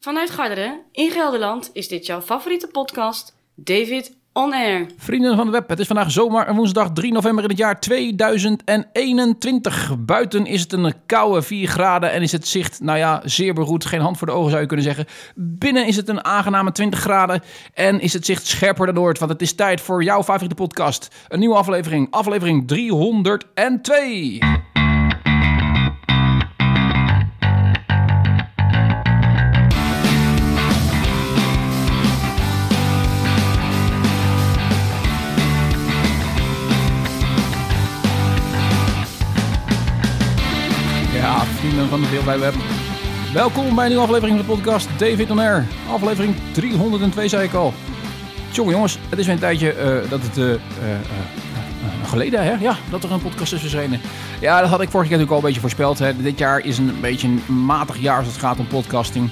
Vanuit Garderen in Gelderland is dit jouw favoriete podcast, David On Air. Vrienden van de web, het is vandaag zomaar en woensdag 3 november in het jaar 2021. Buiten is het een koude 4 graden en is het zicht, nou ja, zeer beroerd. Geen hand voor de ogen zou je kunnen zeggen. Binnen is het een aangename 20 graden en is het zicht scherper dan ooit. Want het is tijd voor jouw favoriete podcast. Een nieuwe aflevering, aflevering 302. Van de Wereldwijde Web. Welkom bij een nieuwe aflevering van de podcast David On Air. Aflevering 302 zei ik al. Tjonge jongens, het is weer een tijdje eh, dat het eh, eh, geleden hè? Ja, dat er een podcast is verschenen. Ja, dat had ik vorige keer natuurlijk al een beetje voorspeld. Hè. Dit jaar is een beetje een matig jaar als het gaat om podcasting.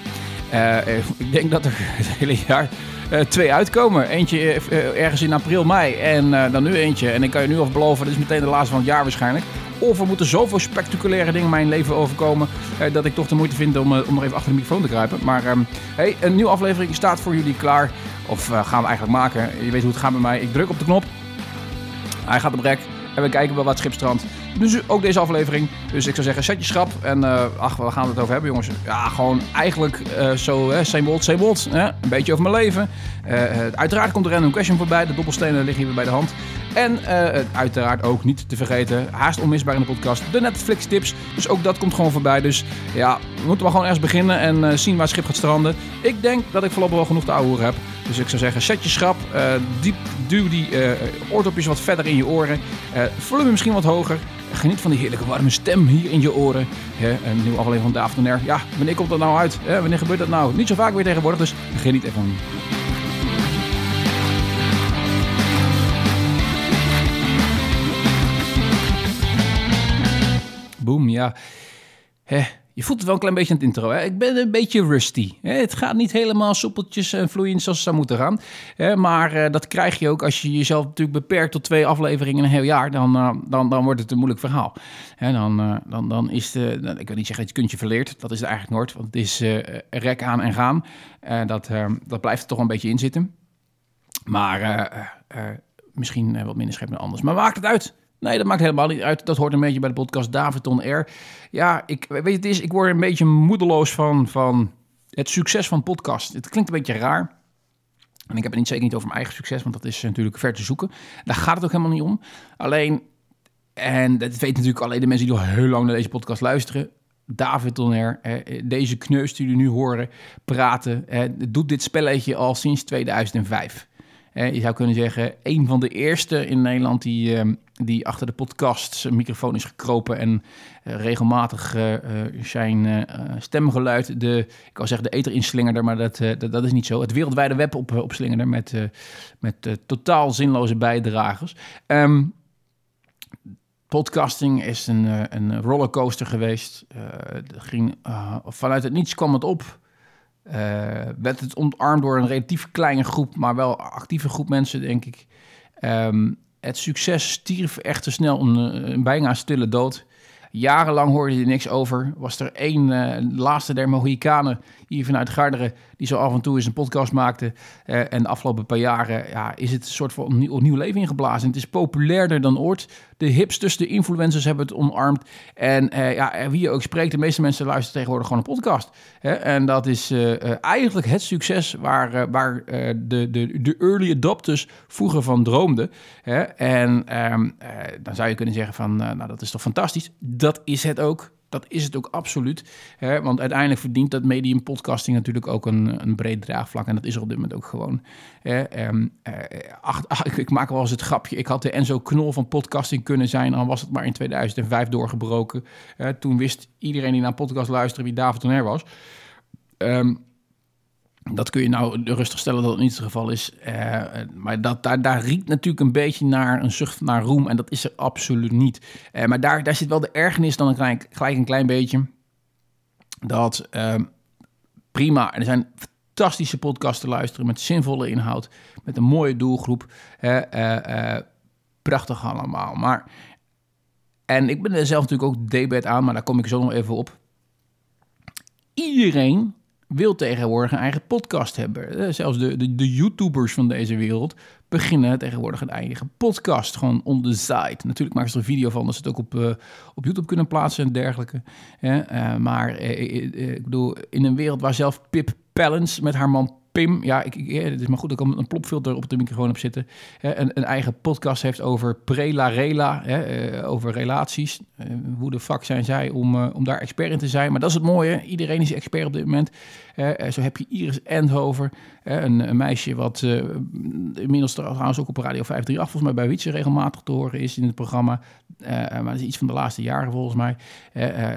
Ik denk dat er het hele jaar eh, twee uitkomen. Eentje eh, eh, ergens in april, mei en dan nu eentje. En ik kan je nu al beloven, dit is meteen de laatste van het jaar waarschijnlijk. Of er moeten zoveel spectaculaire dingen in mijn leven overkomen... dat ik toch de moeite vind om, om nog even achter de microfoon te kruipen. Maar ehm, hey, een nieuwe aflevering staat voor jullie klaar. Of gaan we eigenlijk maken. Je weet hoe het gaat bij mij. Ik druk op de knop. Hij gaat op rek. En we kijken wel wat schipstrand. Dus ook deze aflevering. Dus ik zou zeggen, zet je schrap. En eh, ach, waar gaan we het over hebben, jongens? Ja, gewoon eigenlijk eh, zo, hè, same old, same old. Een beetje over mijn leven. Eh, uiteraard komt er random question voorbij. De dobbelstenen liggen hier weer bij de hand. En uiteraard ook niet te vergeten, haast onmisbaar in de podcast, de Netflix tips. Dus ook dat komt gewoon voorbij. Dus ja, we moeten maar gewoon ergens beginnen en zien waar het schip gaat stranden. Ik denk dat ik voorlopig wel genoeg te heb. Dus ik zou zeggen, zet je schrap, diep, duw die oordopjes wat verder in je oren. volume misschien wat hoger. Geniet van die heerlijke warme stem hier in je oren. Hè, een nieuwe aflevering van Air. Ja, wanneer komt dat nou uit? Wanneer gebeurt dat nou? Niet zo vaak weer tegenwoordig, dus geniet even. Boom, ja. Hè, je voelt het wel een klein beetje aan het intro. Hè? Ik ben een beetje rusty. Het gaat niet helemaal soepeltjes en vloeiend zoals het zou moeten gaan. Maar eh, dat krijg je ook als je jezelf natuurlijk beperkt tot twee afleveringen in een heel jaar. Dan, eh, dan, dan wordt het een moeilijk verhaal. Dan, eh, dan, dan is de, nou, ik wil niet zeggen dat je kuntje verleerd. Dat is het eigenlijk nooit. Want het is rek aan en gaan. Dat, eh, dat blijft er toch een beetje in zitten. Maar misschien wat minder scherp dan anders. Maar maakt het uit. Nee, dat maakt helemaal niet uit. Dat hoort een beetje bij de podcast David on Air. Ja, ik weet het is, ik word een beetje moedeloos van, van het succes van podcast. Het klinkt een beetje raar. En ik heb het niet zeker niet over mijn eigen succes, want dat is natuurlijk ver te zoeken. Daar gaat het ook helemaal niet om. Alleen, en dat weten natuurlijk alleen de mensen die al heel lang naar deze podcast luisteren. David hè, deze kneus die jullie nu horen praten, doet dit spelletje al sinds 2005. Je zou kunnen zeggen, een van de eerste in Nederland die, eh, die achter de podcast zijn microfoon is gekropen en eh, regelmatig eh, eh, zijn stemgeluid, de, ik wou zeggen de eter inslingerde, maar dat, dat, dat is niet zo. Het wereldwijde web op, opslingerde met, met totaal zinloze bijdragers. Ehm, podcasting is een, een rollercoaster geweest. Ging, vanuit het niets kwam het op. Eh, werd het omarmd door een relatief kleine groep, maar wel actieve groep mensen, denk ik. Ehm, het succes stierf echter snel een, een bijna stille dood. Jarenlang hoorde je niks over. Was er één eh, laatste der Mohikanen hier vanuit Garderen... die zo af en toe eens een podcast maakte. Eh, en de afgelopen paar jaren ja, is het een soort van opnieuw, opnieuw leven ingeblazen. Het is populairder dan ooit. De hipsters, de influencers hebben het omarmd. En eh, ja, wie je ook spreekt, de meeste mensen luisteren tegenwoordig gewoon een podcast. En dat is eigenlijk het succes waar, waar de, de, de early adopters vroeger van droomden. En ehm, eh, dan zou je kunnen zeggen van, nou dat is toch fantastisch. Dat is het ook. Dat is het ook absoluut. Hè? Want uiteindelijk verdient dat medium podcasting natuurlijk ook een, een breed draagvlak. En dat is er op dit moment ook gewoon. Hè? Ehm, eh, ach, ik, ik maak wel eens het grapje. Ik had de Enzo Knol van podcasting kunnen zijn. Al was het maar in 2005 doorgebroken. Toen wist iedereen die naar podcast luisterde wie David Toner was. Ehm, dat kun je nou rustig stellen dat het niet het geval is. Eh, maar dat, daar, daar riekt natuurlijk een beetje naar een zucht naar roem. En dat is er absoluut niet. Eh, maar daar, daar zit wel de ergernis dan een gelijk een klein beetje. Dat ehm, prima. Er zijn fantastische podcasts te luisteren met zinvolle inhoud. Met een mooie doelgroep. Eh, prachtig allemaal. Maar, en ik ben er zelf natuurlijk ook debet aan, maar daar kom ik zo nog even op. Iedereen wil tegenwoordig een eigen podcast hebben. Eh, zelfs de, de, de YouTubers van deze wereld beginnen tegenwoordig een eigen podcast. Gewoon on the side. Natuurlijk maken ze er een video van, dat ze het ook op, uh, op YouTube kunnen plaatsen en dergelijke. Uh, maar ik bedoel, in een wereld waar zelf Pip Pellens met haar man Pim, ja, ik, ik, het is maar goed dat ik een plopfilter op de microfoon heb zitten. Een, een, eigen podcast heeft over prela rela, hè, uh, over relaties. Uh, hoe de fuck zijn zij om, om daar expert in te zijn? Maar dat is het mooie. Iedereen is expert op dit moment. zo heb je Iris Endhover, een, een, meisje wat inmiddels trouwens ook op Radio 538 volgens mij bij Wietse regelmatig te horen is in het programma. maar dat is iets van de laatste jaren volgens mij.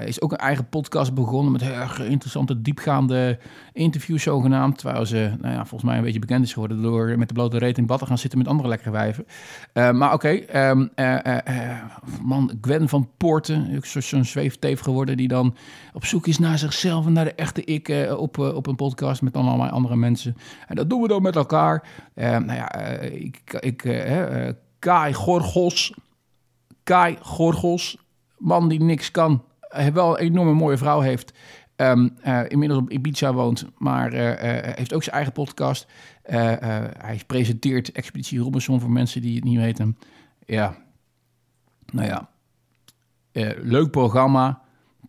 is ook een eigen podcast begonnen met heel interessante, diepgaande interviews zogenaamd. Terwijl ze nou ja, volgens mij een beetje bekend is geworden door met de blote reet in bad te gaan zitten met andere lekkere wijven. Uh, maar oké, uh, uh, man, Gwen van Poorten, zo'n zweefteef geworden die dan op zoek is naar zichzelf en naar de echte ik op, op een podcast met allemaal andere mensen. En dat doen we dan met elkaar. nou ja, ik, ik Kai Gorgos, Kai Gorgos, man die niks kan, wel een enorme mooie vrouw heeft. Uh, inmiddels op Ibiza woont, maar uh, heeft ook zijn eigen podcast. hij presenteert Expeditie Robinson voor mensen die het niet weten. Ja, nou ja, leuk programma,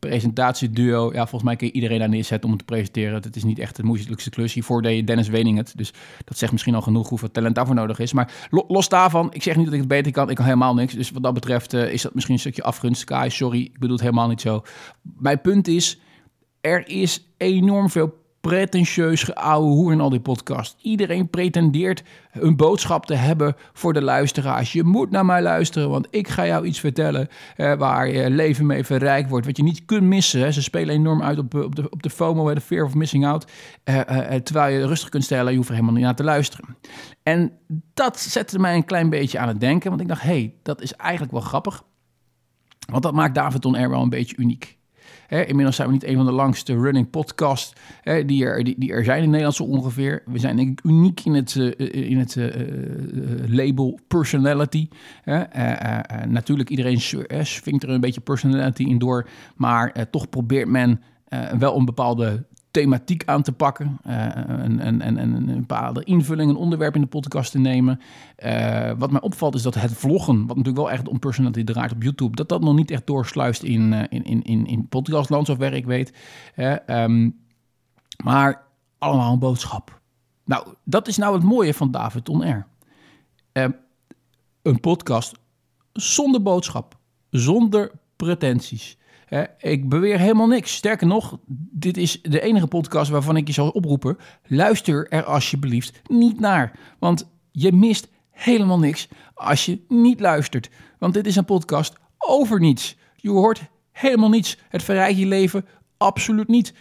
presentatieduo. Ja, volgens mij kun je iedereen daar neerzetten om het te presenteren. Het is niet echt de moeilijkste klus. Hiervoor deed Dennis Wening het. Dus dat zegt misschien al genoeg hoeveel talent daarvoor nodig is. Maar los daarvan, ik zeg niet dat ik het beter kan. Ik kan helemaal niks. Dus wat dat betreft is dat misschien een stukje afgunst. Sorry, ik bedoel het helemaal niet zo. Mijn punt is er is enorm veel pretentieus geouwe hoe in al die podcast. Iedereen pretendeert een boodschap te hebben voor de luisteraars. Je moet naar mij luisteren, want ik ga jou iets vertellen eh, waar je leven mee verrijkt wordt. Wat je niet kunt missen. Hè. Ze spelen enorm uit op, op, de, op de FOMO, de fear of missing out. Eh, eh, terwijl je rustig kunt stellen, je hoeft er helemaal niet naar te luisteren. En dat zette mij een klein beetje aan het denken, want ik dacht, hé, hey, dat is eigenlijk wel grappig. Want dat maakt David Air wel een beetje uniek. Hè, inmiddels zijn we niet een van de langste running podcasts hè, die, er, die, die, er zijn in Nederland zo ongeveer. We zijn denk ik uniek in het, uh, in het uh, label personality. natuurlijk, iedereen swingt er een beetje personality in door. Maar toch probeert men wel een bepaalde thematiek aan te pakken. Uh, en, en, en, een bepaalde invulling, een onderwerp in de podcast te nemen. Uh, wat mij opvalt is dat het vloggen, wat natuurlijk wel echt om personality draait op YouTube, dat dat nog niet echt doorsluist in, uh, in, in, in, in podcastland, zover ik weet. Um, maar allemaal een boodschap. Nou, dat is nou het mooie van David On Air. Ehm, een podcast zonder boodschap, zonder pretenties ik beweer helemaal niks. Sterker nog, dit is de enige podcast waarvan ik je zal oproepen. Luister er alsjeblieft niet naar. Want je mist helemaal niks als je niet luistert. Want dit is een podcast over niets. Je hoort helemaal niets. Het verrijkt je leven absoluut niet.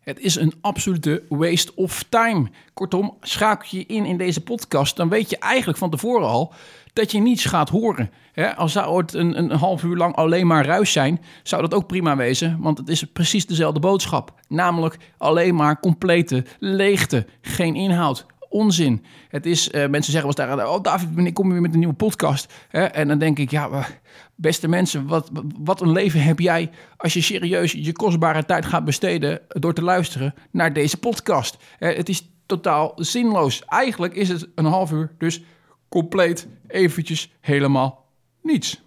Het is een absolute waste of time. Kortom, schakel je in in deze podcast, dan weet je eigenlijk van tevoren al dat je niets gaat horen. als zou het een, een half uur lang alleen maar ruis zijn, zou dat ook prima wezen, want het is precies dezelfde boodschap. Namelijk alleen maar complete leegte, geen inhoud, onzin. Het is, uh, mensen zeggen wel daar, oh David, wanneer kom weer met een nieuwe podcast? en dan denk ik, ja, beste mensen, wat, wat een leven heb jij als je serieus je kostbare tijd gaat besteden door te luisteren naar deze podcast? het is totaal zinloos. Eigenlijk is het een half uur, dus compleet eventjes helemaal niets.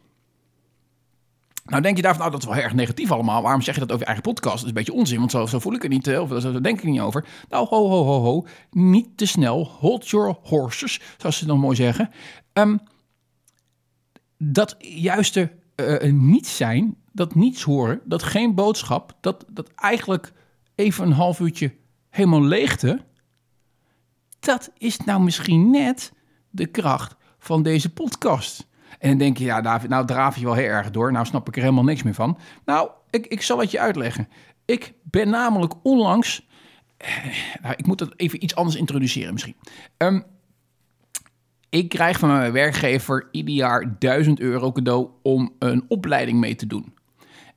Nou denk je daarvan, nou dat is wel erg negatief allemaal. Waarom zeg je dat over je eigen podcast? Dat is een beetje onzin, want zo, zo voel ik het niet. Of zo denk ik niet over. Nou, ho, ho, ho, ho. Niet te snel. Hold your horses, zoals ze dan mooi zeggen. Um, dat juiste uh, niets zijn, dat niets horen, dat geen boodschap, dat, dat eigenlijk even een half uurtje helemaal leegte. Dat is nou misschien net de kracht van deze podcast. En dan denk je, ja, David, nou draaf je wel heel erg door. Nou snap ik er helemaal niks meer van. Nou, ik, ik zal het je uitleggen. Ik ben namelijk onlangs... Eh, nou, ik moet het even iets anders introduceren misschien. Um, ik krijg van mijn werkgever ieder jaar 1000 euro cadeau om een opleiding mee te doen.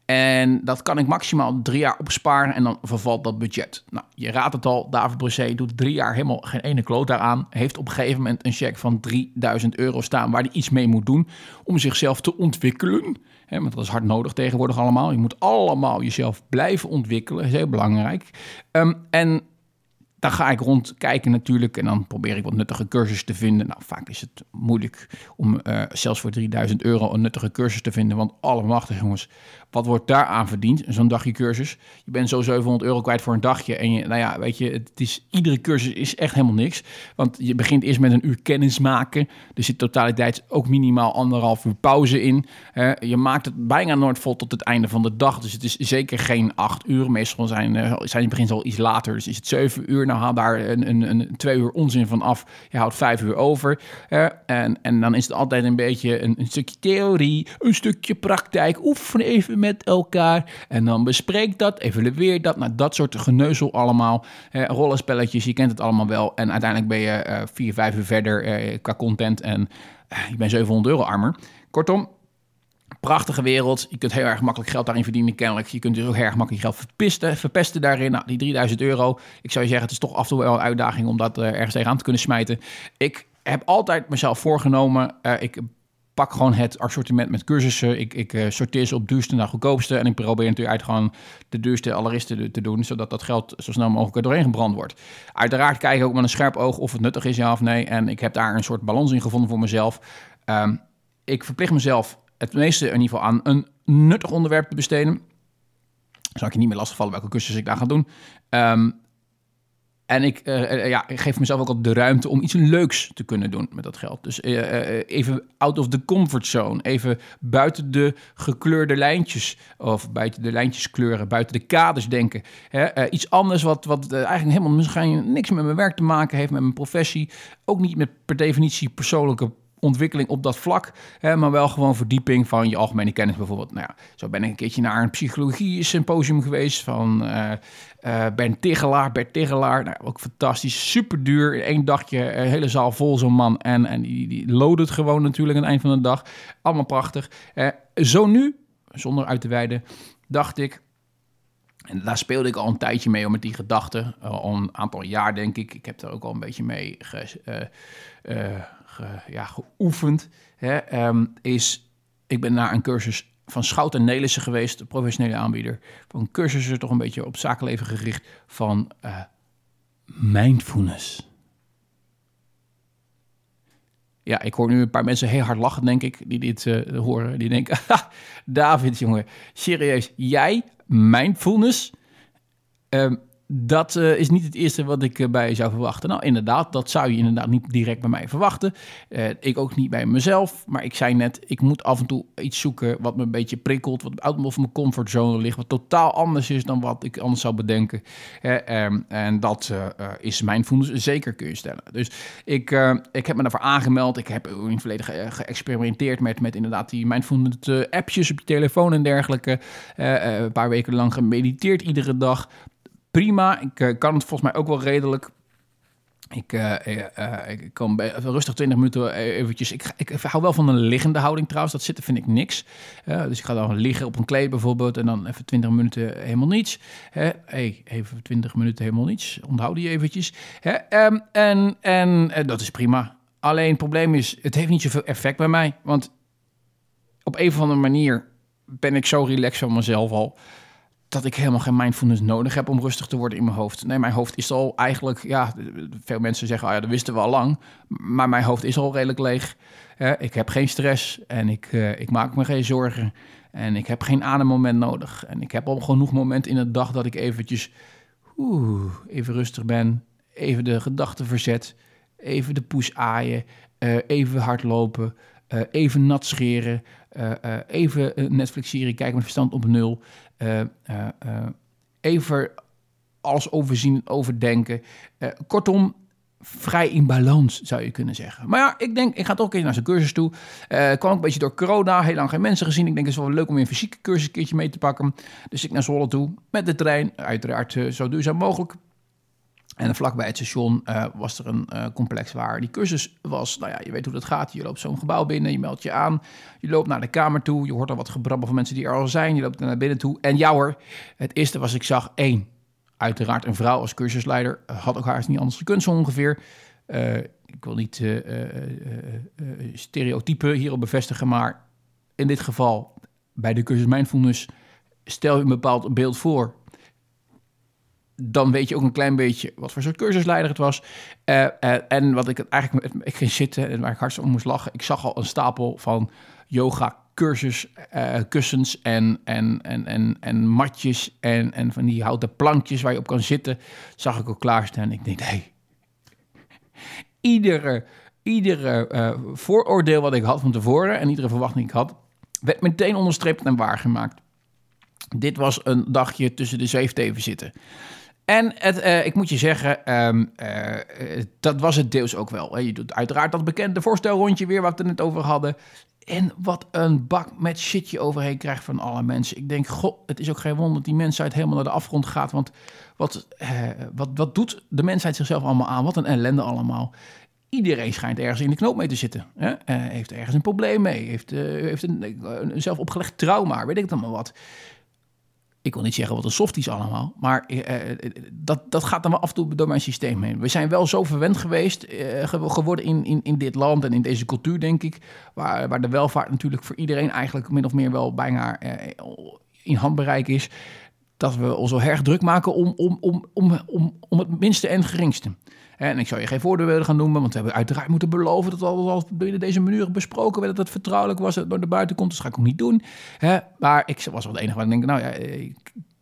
En dat kan ik maximaal drie jaar opsparen en dan vervalt dat budget. Nou, je raadt het al, David Brosset doet drie jaar helemaal geen ene kloot daaraan. Heeft op een gegeven moment een cheque van 3000 euro staan waar hij iets mee moet doen om zichzelf te ontwikkelen. He, want dat is hard nodig tegenwoordig allemaal. Je moet allemaal jezelf blijven ontwikkelen, dat is heel belangrijk. Um, en dan ga ik rondkijken natuurlijk en dan probeer ik wat nuttige cursussen te vinden. Nou, vaak is het moeilijk om uh, zelfs voor 3000 euro een nuttige cursus te vinden. Want allemachtig jongens, wat wordt daar aan verdiend? Zo'n dagje cursus. Je bent zo 700 euro kwijt voor een dagje. En je, nou ja, weet je, het is, iedere cursus is echt helemaal niks. Want je begint eerst met een uur kennis maken. Er zit totaliteit ook minimaal anderhalf uur pauze in. je maakt het bijna nooit vol tot het einde van de dag. Dus het is zeker geen acht uur. Meestal zijn, uh, zijn het begint al iets later. Dus is het zeven uur. Nou, haal daar een, een, een, twee uur onzin van af. Je houdt vijf uur over. en, en dan is het altijd een beetje een, een stukje theorie, een stukje praktijk. Oefen even elkaar. En dan bespreek dat, evalueer dat. Nou, dat soort geneuzel allemaal. Eh, rollenspelletjes, je kent het allemaal wel. En uiteindelijk ben je uh, vier, vijf uur verder uh, qua content. En uh, je bent 700 euro armer. Kortom, prachtige wereld. Je kunt heel erg makkelijk geld daarin verdienen, kennelijk. Je kunt dus ook heel erg makkelijk geld verpisten, verpesten daarin. Nou, die 3000 euro, ik zou je zeggen, het is toch af en toe wel een uitdaging om dat ergens tegenaan te kunnen smijten. Ik heb altijd mezelf voorgenomen, ik pak gewoon het assortiment met cursussen. Ik, ik uh, sorteer ze op duurste naar goedkoopste. En ik probeer natuurlijk uit gewoon de duurste alleristen te doen. Zodat dat geld zo snel mogelijk er doorheen gebrand wordt. Uiteraard kijk ik ook met een scherp oog of het nuttig is, ja of nee. En ik heb daar een soort balans in gevonden voor mezelf. Um, ik verplicht mezelf het meeste in ieder geval aan een nuttig onderwerp te besteden. Zal ik je niet meer lastigvallen welke cursus ik daar ga doen. Um, en ik, uh, ja, ik geef mezelf ook al de ruimte om iets leuks te kunnen doen met dat geld. Dus uh, even out of the comfort zone. Even buiten de gekleurde lijntjes. Of buiten de lijntjes kleuren. Buiten de kaders denken. Hè? iets anders wat, wat eigenlijk helemaal misschien niks met mijn werk te maken heeft. Met mijn professie. Ook niet met per definitie persoonlijke ontwikkeling op dat vlak, hè, maar wel gewoon verdieping van je algemene kennis bijvoorbeeld. Nou ja, zo ben ik een keertje naar een psychologie symposium geweest van uh, uh, Ben Tigelaar, Bert Tigelaar. Nou, ook fantastisch, super duur. Eén dagje, een hele zaal vol zo'n man. En, en die, die loadt het gewoon natuurlijk aan het eind van de dag. Allemaal prachtig. Zo nu, zonder uit te wijden, dacht ik, en daar speelde ik al een tijdje mee om met die gedachten. al een aantal jaar, denk ik. Ik heb er ook al een beetje mee ge, ja, geoefend. Hè, um, is, ik ben naar een cursus van Schout en Nelissen geweest, professionele aanbieder. Van cursussen toch een beetje op zakenleven gericht van uh, mindfulness. Ja, ik hoor nu een paar mensen heel hard lachen, denk ik, die dit uh, horen. Die denken, David, jongen, serieus, jij mindfulness? Um, dat uh, is niet het eerste wat ik uh, bij je zou verwachten. Nou, inderdaad, dat zou je inderdaad niet direct bij mij verwachten. Uh, ik ook niet bij mezelf. Maar ik zei net, ik moet af en toe iets zoeken wat me een beetje prikkelt. Wat uit mijn comfortzone ligt. Wat totaal anders is dan wat ik anders zou bedenken. Um, en dat is mijn voedens zeker kun je stellen. Dus ik, ik heb me daarvoor aangemeld. Ik heb in het verleden ge geëxperimenteerd met, met inderdaad die mindfulness appjes op je telefoon en dergelijke. een paar weken lang gemediteerd iedere dag prima. Ik uh, kan het volgens mij ook wel redelijk. Ik, uh, uh, ik rustig 20 minuten eventjes... Ik, ik, hou wel van een liggende houding trouwens. Dat zitten vind ik niks. dus ik ga dan liggen op een kleed bijvoorbeeld... en dan even 20 minuten helemaal niets. Hey, even 20 minuten helemaal niets. Onthoud die eventjes. Um, en en dat is prima. Alleen het probleem is... het heeft niet zoveel effect bij mij. Want op een of andere manier ben ik zo relaxed van mezelf al dat ik helemaal geen mindfulness nodig heb om rustig te worden in mijn hoofd. Nee, mijn hoofd is al eigenlijk, ja, veel mensen zeggen, ah ja, dat wisten we al lang. Maar mijn hoofd is al redelijk leeg. ik heb geen stress en ik, uh, ik maak me geen zorgen. En ik heb geen ademmoment nodig. En ik heb al genoeg momenten in de dag dat ik eventjes oeh, even rustig ben. Even de gedachten verzet. Even de poes aaien. Uh, even hardlopen. Uh, even nat scheren. Even Netflix-serie kijken met verstand op nul. Uh, even alles overzien, overdenken. kortom, vrij in balans, zou je kunnen zeggen. Maar ja, ik denk, ik ga toch een keer naar zijn cursus toe. Uh, kwam ook een beetje door corona, heel lang geen mensen gezien. Ik denk, het is wel leuk om een fysieke cursus een keertje mee te pakken. Dus ik naar Zwolle toe, met de trein. Uiteraard zo duurzaam mogelijk. En vlakbij het station uh, was er een uh, complex waar die cursus was. Nou ja, je weet hoe dat gaat. Je loopt zo'n gebouw binnen, je meldt je aan. Je loopt naar de kamer toe. Je hoort al wat gebrabbel van mensen die er al zijn. Je loopt naar binnen toe. En ja hoor, het eerste was ik zag één. Uiteraard een vrouw als cursusleider. Had ook haar niet anders gekund zo ongeveer. Ik wil niet stereotypen hierop bevestigen. Maar in dit geval, bij de cursus Mindfulness... stel je een bepaald beeld voor dan weet je ook een klein beetje wat voor soort cursusleider het was. Uh, en wat ik het eigenlijk, ik ging zitten en waar ik hartstikke om moest lachen. Ik zag al een stapel van yoga cursus, uh, kussens en, en, en, en, en matjes en, en van die houten plankjes waar je op kan zitten. Zag ik al klaarstaan. Ik denk, hey, iedere, iedere uh, vooroordeel wat ik had van tevoren en iedere verwachting ik had, werd meteen onderstreept en waargemaakt. Dit was een dagje tussen de zeefteven zitten. En het, uh, ik moet je zeggen, um, uh, dat was het deels ook wel. Je doet uiteraard dat bekende voorstelrondje weer, wat we het net over hadden. En wat een bak met shit je overheen krijgt van alle mensen. Ik denk, god, het is ook geen wonder dat die mensheid helemaal naar de afgrond gaat. Want wat, wat, wat doet de mensheid zichzelf allemaal aan? Wat een ellende allemaal. Iedereen schijnt ergens in de knoop mee te zitten. Hè? Heeft ergens een probleem mee. Heeft, heeft een, een zelf opgelegd trauma. Weet ik dan maar wat ik wil niet zeggen wat een softies allemaal, maar uh, dat, dat gaat dan wel af en toe door mijn systeem heen. We zijn wel zo verwend geweest, uh, geworden in, in, in dit land en in deze cultuur, denk ik, waar, waar de welvaart natuurlijk voor iedereen eigenlijk min of meer wel bijna in handbereik is, dat we ons zo erg druk maken om, om, om, om, om, om het minste en geringste. En ik zou je geen voordelen gaan noemen, want we hebben uiteraard moeten beloven dat alles al binnen deze manier besproken werd, dat het vertrouwelijk was, dat het naar buiten komt. Dat ga ik ook niet doen. Hè? Maar ik was wel de enige waar ik denk, nou ja,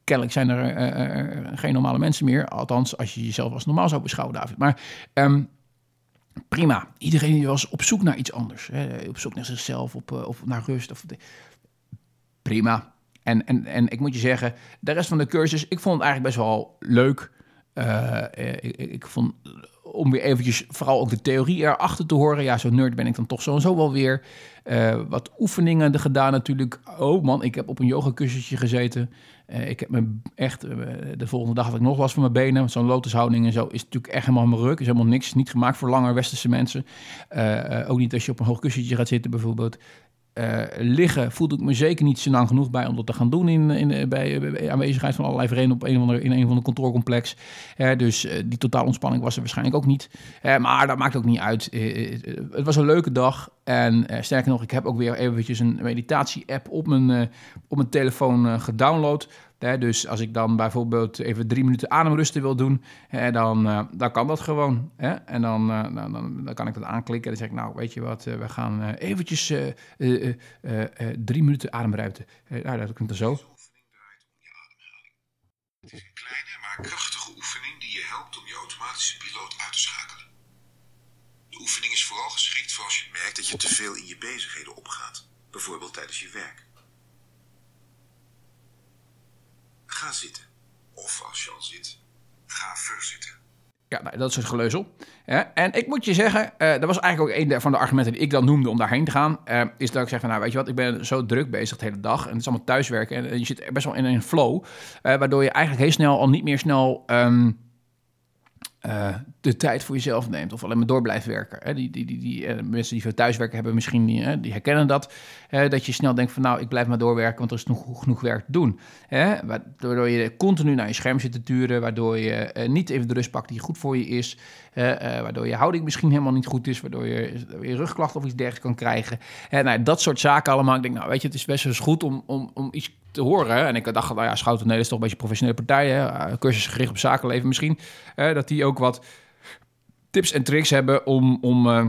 kennelijk zijn er uh, geen normale mensen meer. Althans, als je jezelf als normaal zou beschouwen, David. Maar um, prima. Iedereen was op zoek naar iets anders. Hè? Op zoek naar zichzelf, op, of naar rust. Of, prima. En, en, en ik moet je zeggen, de rest van de cursus, ik vond het eigenlijk best wel leuk. Uh, ik, ik, vond om weer eventjes vooral ook de theorie erachter te horen. Ja, zo'n nerd ben ik dan toch zo en zo wel weer. Wat oefeningen gedaan natuurlijk. Oh man, ik heb op een yogakussentje gezeten. Ik heb me echt, de volgende dag had ik nog last van mijn benen. Zo'n lotushouding en zo is natuurlijk echt helemaal mijn ruk. Is helemaal niks, niet gemaakt voor lange westerse mensen. ook niet als je op een hoog kussentje gaat zitten bijvoorbeeld. Uh, liggen voelde ik me zeker niet lang genoeg bij om dat te gaan doen in, in, bij, bij aanwezigheid van allerlei verenigingen op een of andere, in een van de kantoorcomplex. Dus die totaal ontspanning was er waarschijnlijk ook niet. maar dat maakt ook niet uit. het was een leuke dag. En sterker nog, ik heb ook weer eventjes een meditatie-app op mijn, op mijn telefoon gedownload. Dus als ik dan bijvoorbeeld even drie minuten ademrusten wil doen, dan, uh, dan kan dat gewoon. En dan, uh, dan, dan, dan, kan ik dat aanklikken. En dan zeg ik, nou, weet je wat, uh, we gaan eventjes drie minuten ademruimte. nou, dat klinkt er zo. Het is een kleine, maar krachtige oefening die je helpt om je automatische piloot uit te schakelen. De oefening is vooral geschikt voor als je merkt dat je te veel in je bezigheden opgaat. Bijvoorbeeld tijdens je werk. Ga zitten. Of als je al zit, ga verzitten. Ja, nou, dat soort geleuzel. Ja, en ik moet je zeggen, uh, dat was eigenlijk ook een van de argumenten die ik dan noemde om daarheen te gaan. Uh, is dat ik zeg van, nou weet je wat, ik ben zo druk bezig de hele dag. En het is allemaal thuiswerken. En, je zit best wel in een flow. Uh, waardoor je eigenlijk heel snel al niet meer snel... Uh, de tijd voor jezelf neemt of alleen maar door blijft werken. Die, die, die, die uh, mensen die veel thuiswerken hebben misschien, uh, die herkennen dat. dat je snel denkt van nou, ik blijf maar doorwerken, want er is nog genoeg werk te doen. Waardoor je continu naar je scherm zit te turen, waardoor je niet even de rust pakt die goed voor je is. waardoor je houding misschien helemaal niet goed is, waardoor je, je rugklachten of iets dergelijks kan krijgen. nou, dat soort zaken allemaal. Ik denk nou, weet je, het is best wel eens goed om, om, om iets te horen. En ik dacht, nou ja, Schouten Nederland is toch een beetje professionele partij. Hè? Cursus gericht op zakenleven misschien. dat die ook wat tips en tricks hebben om, om uh,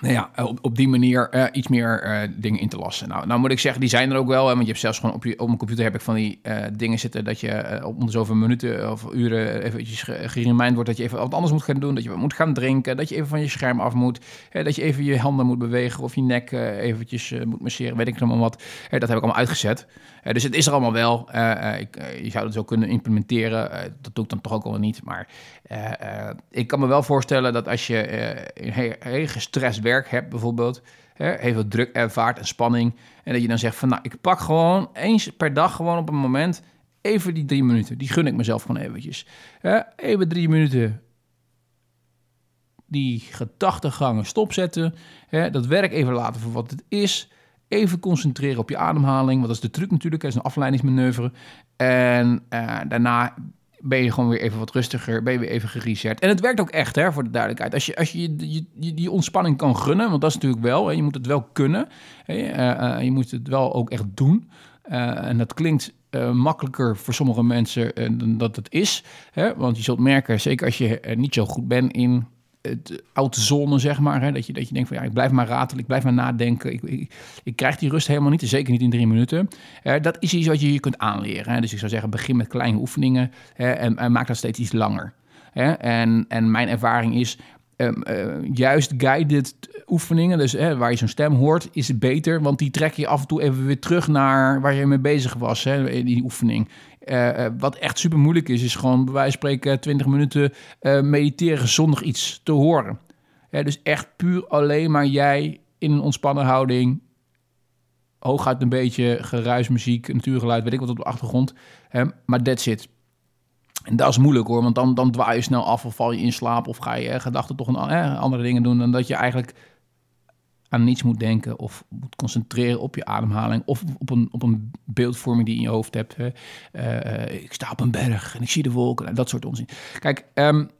nou ja, op, op die manier uh, iets meer dingen in te lassen. Nou, nou moet ik zeggen, die zijn er ook wel. Hè, want je hebt zelfs gewoon op, je, op mijn computer heb ik van die dingen zitten dat je op om zoveel minuten of uren eventjes geremind wordt dat je even wat anders moet gaan doen. Dat je moet gaan drinken, dat je even van je scherm af moet. Hè, dat je even je handen moet bewegen of je nek eventjes moet masseren, weet ik helemaal wat. Hè, dat heb ik allemaal uitgezet. Uh, dus het is er allemaal wel. Uh, ik, je zou het zo kunnen implementeren. dat doe ik dan toch ook al niet. Maar ik kan me wel voorstellen dat als je heel, heel gestrest werk hebt, bijvoorbeeld, heel veel druk ervaart en spanning. En dat je dan zegt van nou, ik pak gewoon eens per dag gewoon op een moment even die drie minuten. Die gun ik mezelf gewoon eventjes. even drie minuten die gedachtegangen stopzetten. Hè, dat werk even laten voor wat het is. Even concentreren op je ademhaling, want dat is de truc natuurlijk, dat is een afleidingsmanoeuvre. En uh, daarna ben je gewoon weer even wat rustiger, ben je weer even gereset. En het werkt ook echt, hè, voor de duidelijkheid. Als je als je, je, je die ontspanning kan gunnen, want dat is natuurlijk wel, hè, je moet het wel kunnen. Hè, uh, uh, je moet het wel ook echt doen. en dat klinkt eh, makkelijker voor sommige mensen eh, dan dat het is. Hè? Want je zult merken, zeker als je er niet zo goed bent in het zone, zeg maar. Hè? Dat, je, dat je denkt van ja, ik blijf maar ratelen, ik blijf maar nadenken. Ik, ik, ik krijg die rust helemaal niet, zeker niet in drie minuten. Hè? dat is iets wat je je kunt aanleren. Hè? Dus ik zou zeggen, begin met kleine oefeningen? En, en maak dat steeds iets langer. Hè? En, en mijn ervaring is, Um, uh, juist guided oefeningen, dus waar je zo'n stem hoort, is het beter. Want die trek je af en toe even weer terug naar waar je mee bezig was hè, in die oefening. Uh, wat echt super moeilijk is, is gewoon bij wijze van spreken 20 minuten mediteren zonder iets te horen. dus echt puur alleen maar jij in een ontspannen houding. Hooguit een beetje geruismuziek, natuurgeluid, weet ik wat op de achtergrond. Maar that's it. En dat is moeilijk hoor, want dan, dan dwaal je snel af of val je in slaap of ga je gedachten toch een, eh, andere dingen doen dan dat je eigenlijk aan niets moet denken of moet concentreren op je ademhaling of op een, op een beeldvorming die in je hoofd hebt. Hè. Uh, ik sta op een berg en ik zie de wolken en dat soort onzin. Kijk, um,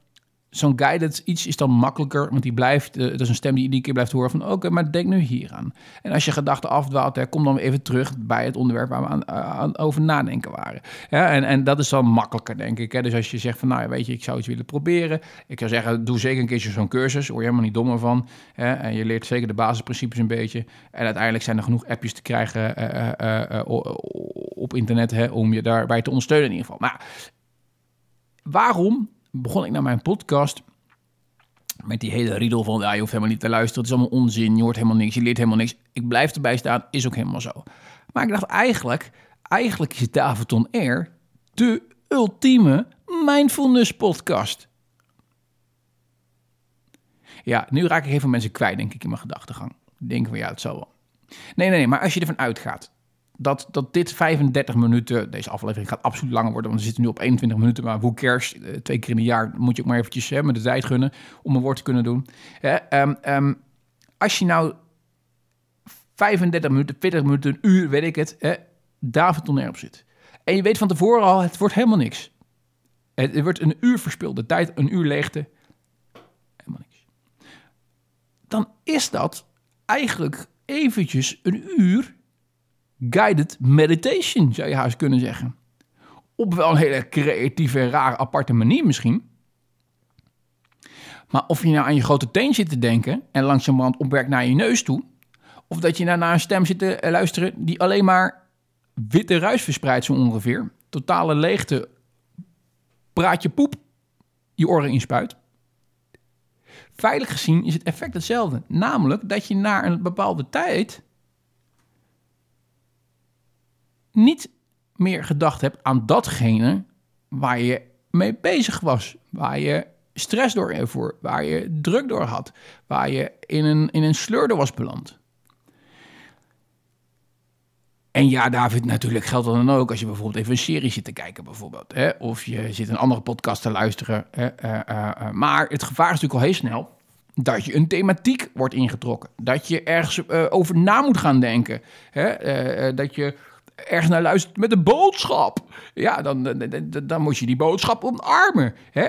zo'n guided iets is dan makkelijker, want die blijft, uh, dat is een stem die iedere keer blijft horen van oké, maar denk nu hier aan. En als je gedachten afdwaalt, kom dan even terug bij het onderwerp waar we aan, aan over nadenken waren. Ja, en, en dat is dan makkelijker, denk ik. Hè. Dus als je zegt van nou, weet je, ik zou iets willen proberen. Ik zou zeggen, doe zeker een keertje zo'n cursus, word je helemaal niet dommer van. Hè. En je leert zeker de basisprincipes een beetje. En uiteindelijk zijn er genoeg appjes te krijgen uh, op internet hè, om je daarbij te ondersteunen in ieder geval. Maar waarom begon ik naar mijn podcast met die hele riedel van, ja, je hoeft helemaal niet te luisteren, het is allemaal onzin, je hoort helemaal niks, je leert helemaal niks. Ik blijf erbij staan, is ook helemaal zo. Maar ik dacht eigenlijk, eigenlijk is Davidon Air de ultieme mindfulness podcast. Ja, nu raak ik even mensen kwijt, denk ik, in mijn gedachtegang. Denken van, ja, het zal wel. Nee, nee, nee, maar als je ervan uitgaat dat, dat dit 35 minuten, deze aflevering gaat absoluut langer worden, want we zitten nu op 21 minuten, maar hoe kerst, eh, twee keer in een jaar, moet je ook maar eventjes hè, met de tijd gunnen om een woord te kunnen doen. um, um, als je nou 35 minuten, 40 minuten, een uur, weet ik het, hè, David op zit. En je weet van tevoren al, het wordt helemaal niks. Het, wordt een uur verspilde tijd, een uur leegte. Helemaal niks. Dan is dat eigenlijk eventjes een uur guided meditation, zou je haast kunnen zeggen. Op wel een hele creatieve en rare aparte manier misschien. Maar of je nou aan je grote teen zit te denken en langzamerhand opwerkt naar je neus toe, of dat je nou naar een stem zit te luisteren die alleen maar witte ruis verspreidt zo ongeveer, totale leegte, praat je poep je oren inspuit. Veilig gezien is het effect hetzelfde. Namelijk dat je na een bepaalde tijd niet meer gedacht hebt aan datgene waar je mee bezig was, waar je stress door ervoor, waar je druk door had, waar je in een, in een sleur was beland. En ja, David, natuurlijk geldt dat dan ook als je bijvoorbeeld even een serie zit te kijken, bijvoorbeeld. Hè? Of je zit een andere podcast te luisteren. Hè? Uh, uh, uh. Maar het gevaar is natuurlijk al heel snel dat je een thematiek wordt ingetrokken. Dat je ergens over na moet gaan denken. Hè? dat je ergens naar luistert met een boodschap. Ja, dan, dan, dan moet je die boodschap omarmen. Hè?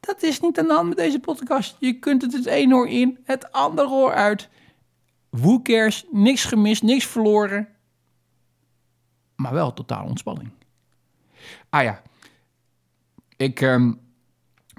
Dat is niet aan de hand met deze podcast. Je kunt het het een oor in, het andere oor uit. Woekers, niks gemist, niks verloren. Maar wel totaal ontspanning. Ah ja, ik... Um,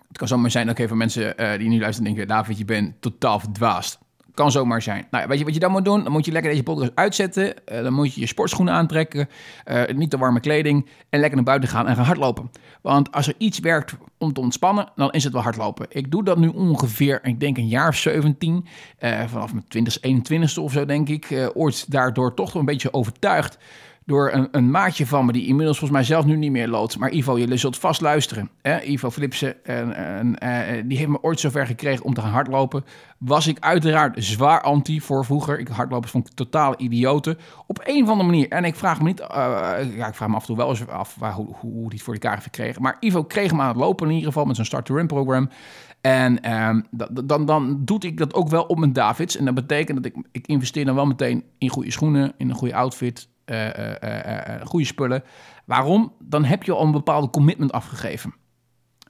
het kan zomaar zijn dat ik even mensen uh, die nu luisteren denken... David, je bent totaal verdwaasd. Kan zomaar zijn. Nou, weet je wat je dan moet doen? Dan moet je lekker deze podcast uitzetten. Uh, dan moet je je sportschoenen aantrekken. Uh, niet te warme kleding. En lekker naar buiten gaan en gaan hardlopen. Want als er iets werkt om te ontspannen, dan is het wel hardlopen. Ik doe dat nu ongeveer, ik denk een jaar of 17. Uh, vanaf mijn 20, 21ste of zo, denk ik. ooit daardoor toch een beetje overtuigd door een, een, maatje van me, die inmiddels volgens mij zelf nu niet meer loodt. Maar Ivo, je zult vast luisteren. Hè? Ivo Flipsen, en, en, eh, die heeft me ooit zover gekregen om te gaan hardlopen. Was ik uiteraard zwaar anti voor vroeger. Ik hardlopen vond ik totaal idioten. Op een of andere manier. En ik vraag me niet, uh, ja, ik vraag me af en toe wel eens af waar, hoe, hoe, die het voor elkaar heeft gekregen. Maar Ivo kreeg hem aan het lopen in ieder geval met zijn start-to-run program. En um, dan, dan doe ik dat ook wel op mijn Davids. En dat betekent dat ik, ik investeer dan wel meteen in goede schoenen, in een goede outfit, goede spullen. Waarom? Dan heb je al een bepaalde commitment afgegeven.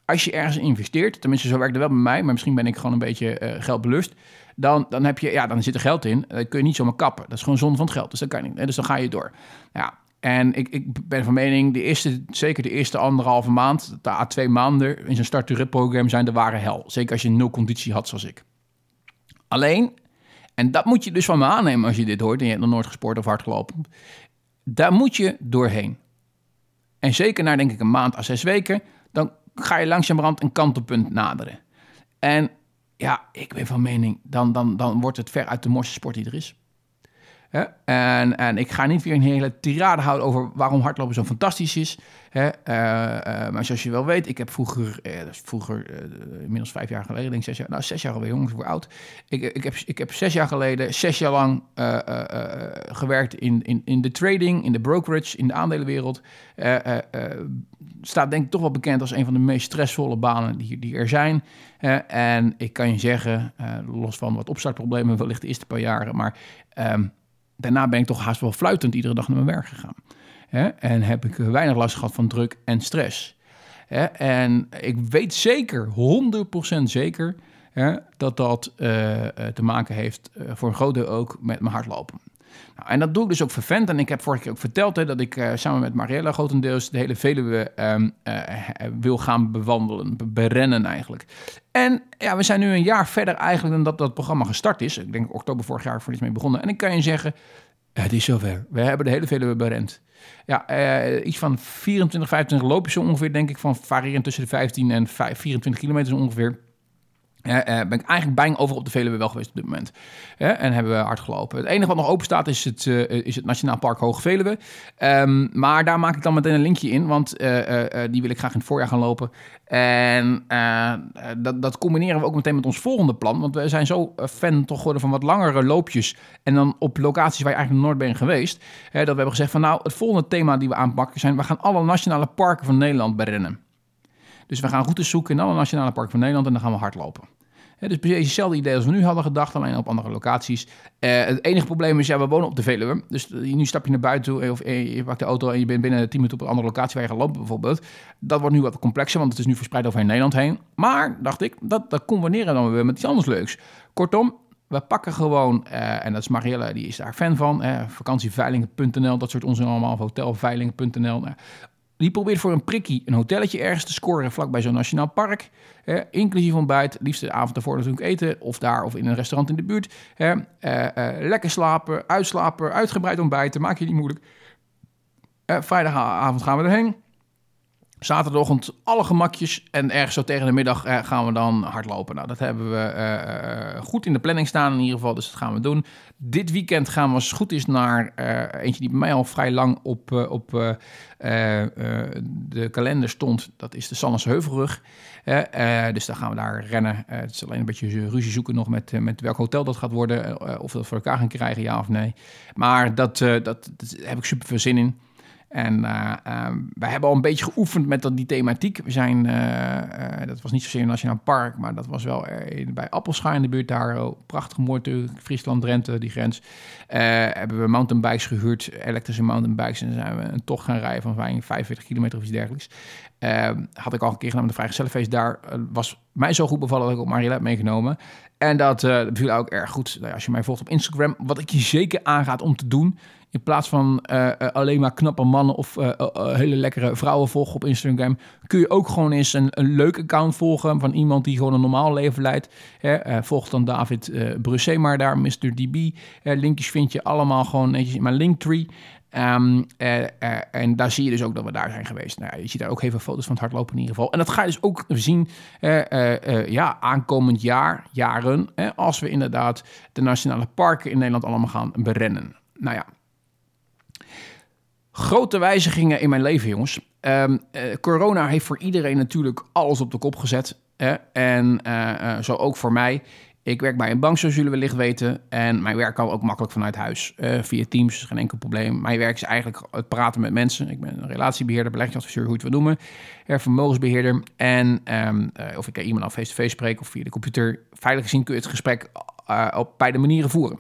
Als je ergens investeert, tenminste zo werkt het wel bij mij, maar misschien ben ik gewoon een beetje geldbelust. Dan, dan, heb je, ja, dan zit er geld in. Dan kun je niet zomaar kappen. Dat is gewoon zonde van het geld. Dus dan kan niet. Dus dan ga je door. Ja, En ik, ik ben van mening, de eerste, zeker de eerste anderhalve maand, de A2 maanden in zijn start-to-rip-programma zijn de ware hel. Zeker als je nul conditie had zoals ik. Alleen, en dat moet je dus van me aannemen als je dit hoort en je hebt nog nooit gesport of hard gelopen. Daar moet je doorheen. En zeker na denk ik een maand à zes weken, dan ga je langzamerhand een kantelpunt naderen. En ja, ik ben van mening, dan, dan, dan wordt het ver uit de mooiste sport die er is. En, en ik ga niet weer een hele tirade houden over waarom hardlopen zo fantastisch is. Hè? Uh, maar zoals je wel weet, ik heb vroeger, uh, vroeger inmiddels vijf jaar geleden, denk ik zes jaar, nou zes jaar alweer, jongens, voor oud. Ik, ik, heb, ik heb zes jaar geleden, zes jaar lang gewerkt in, in, in de trading, in de brokerage, in de aandelenwereld. staat denk ik toch wel bekend als een van de meest stressvolle banen die, die er zijn. en ik kan je zeggen, los van wat opstartproblemen wellicht de eerste paar jaren, maar... Um, daarna ben ik toch haast wel fluitend iedere dag naar mijn werk gegaan. Hè? En heb ik weinig last gehad van druk en stress. Hè? En ik weet zeker, 100% zeker, hè, dat dat uh, te maken heeft uh, voor een groot deel ook met mijn hardlopen. Nou, en dat doe ik dus ook vervent. En ik heb vorige keer ook verteld hè, dat ik uh, samen met Mariella grotendeels de hele Veluwe um, uh, wil gaan bewandelen, berennen eigenlijk. En ja, we zijn nu een jaar verder eigenlijk dan dat dat programma gestart is. Ik denk oktober vorig jaar voor iets mee begonnen. En ik kan je zeggen, het is zover. We hebben de hele Veluwe berend. Ja, uh, iets van 24, 25 loopjes ongeveer, denk ik, van variërend tussen de 15 en 5, 24 kilometer ongeveer. Uh, ben ik eigenlijk bijna over op de Veluwe wel geweest op dit moment. En hebben we hard gelopen. Het enige wat nog open staat is het, uh, is het Nationaal Park Hoge Veluwe. Um, maar daar maak ik dan meteen een linkje in, want die wil ik graag in het voorjaar gaan lopen. En dat, dat, combineren we ook meteen met ons volgende plan. Want we zijn zo fan toch geworden van wat langere loopjes. En dan op locaties waar je eigenlijk nooit bent geweest. dat we hebben gezegd van nou, het volgende thema die we aanpakken zijn... we gaan alle nationale parken van Nederland berennen. Dus we gaan routes zoeken in alle nationale parken van Nederland en dan gaan we hardlopen. He, dus precies hetzelfde idee als we nu hadden gedacht, alleen op andere locaties. Uh, het enige probleem is, ja, we wonen op de Veluwe. Dus nu stap je naar buiten toe, of je pakt de auto en je bent binnen 10 minuten op een andere locatie waar je gaat lopen bijvoorbeeld. Dat wordt nu wat complexer, want het is nu verspreid over heel Nederland heen. Maar, dacht ik, dat, dat combineren dan weer met iets anders leuks. Kortom, we pakken gewoon, en dat is Marielle, die is daar fan van, vakantieveilingen.nl, dat soort onzin allemaal, hotelveilingen.nl. die probeert voor een prikkie een hotelletje ergens te scoren vlakbij zo'n nationaal park. Hè, inclusief ontbijt, liefst de avond ervoor natuurlijk eten. Of daar of in een restaurant in de buurt. Hè, uh, uh, lekker slapen, uitslapen, uitgebreid ontbijten. Maak je niet moeilijk. Uh, vrijdagavond gaan we erheen. Zaterdagochtend alle gemakjes en ergens zo tegen de middag eh, gaan we dan hardlopen. Nou, dat hebben we uh, goed in de planning staan in ieder geval, dus dat gaan we doen. Dit weekend gaan we als het goed is naar eentje die bij mij al vrij lang op, op de kalender stond. Dat is de Sannes Heuvelrug. dus dan gaan we daar rennen. het is alleen een beetje ruzie zoeken nog met, met welk hotel dat gaat worden. of we dat voor elkaar gaan krijgen, ja of nee. Maar dat, dat, dat heb ik super veel zin in. En uh, uh, wij hebben al een beetje geoefend met die thematiek. We zijn, uh, dat was niet zozeer een nationaal park, maar dat was wel bij Appelscha in de buurt daar. Oh, prachtig mooi Friesland, Drenthe, die grens. hebben we mountainbikes gehuurd, elektrische mountainbikes. En zijn we een tocht gaan rijden van 45 kilometer of iets dergelijks. had ik al een keer gedaan met de Vrijgezellenfeest. Daar was mij zo goed bevallen dat ik ook Marielle heb meegenomen. En dat viel ook erg goed. Nou, als je mij volgt op Instagram, wat ik je zeker aanraad om te doen. In plaats van uh, alleen maar knappe mannen of uh, hele lekkere vrouwen volgen op Instagram, kun je ook gewoon eens een, een leuk account volgen van iemand die gewoon een normaal leven leidt. Hè, volg dan David uh, maar daar, Mr. DB. linkjes vind je allemaal gewoon netjes in mijn linktree. Uh, en daar zie je dus ook dat we daar zijn geweest. Nou, je ziet daar ook even foto's van het hardlopen in ieder geval. En dat ga je dus ook zien ja, aankomend jaar, jaren, als we inderdaad de nationale parken in Nederland allemaal gaan berennen. Nou ja, grote wijzigingen in mijn leven, jongens. Um, corona heeft voor iedereen natuurlijk alles op de kop gezet. En zo ook voor mij. Ik werk bij een bank, zoals jullie wellicht weten. En mijn werk kan ook makkelijk vanuit huis. Via Teams, geen enkel probleem. Mijn werk is eigenlijk het praten met mensen. Ik ben een relatiebeheerder, beleggingsadviseur, hoe je het wil noemen. Er vermogensbeheerder. En uh, of ik iemand al face-to-face spreek of via de computer. Veilig gezien kun je het gesprek uh, op beide manieren voeren.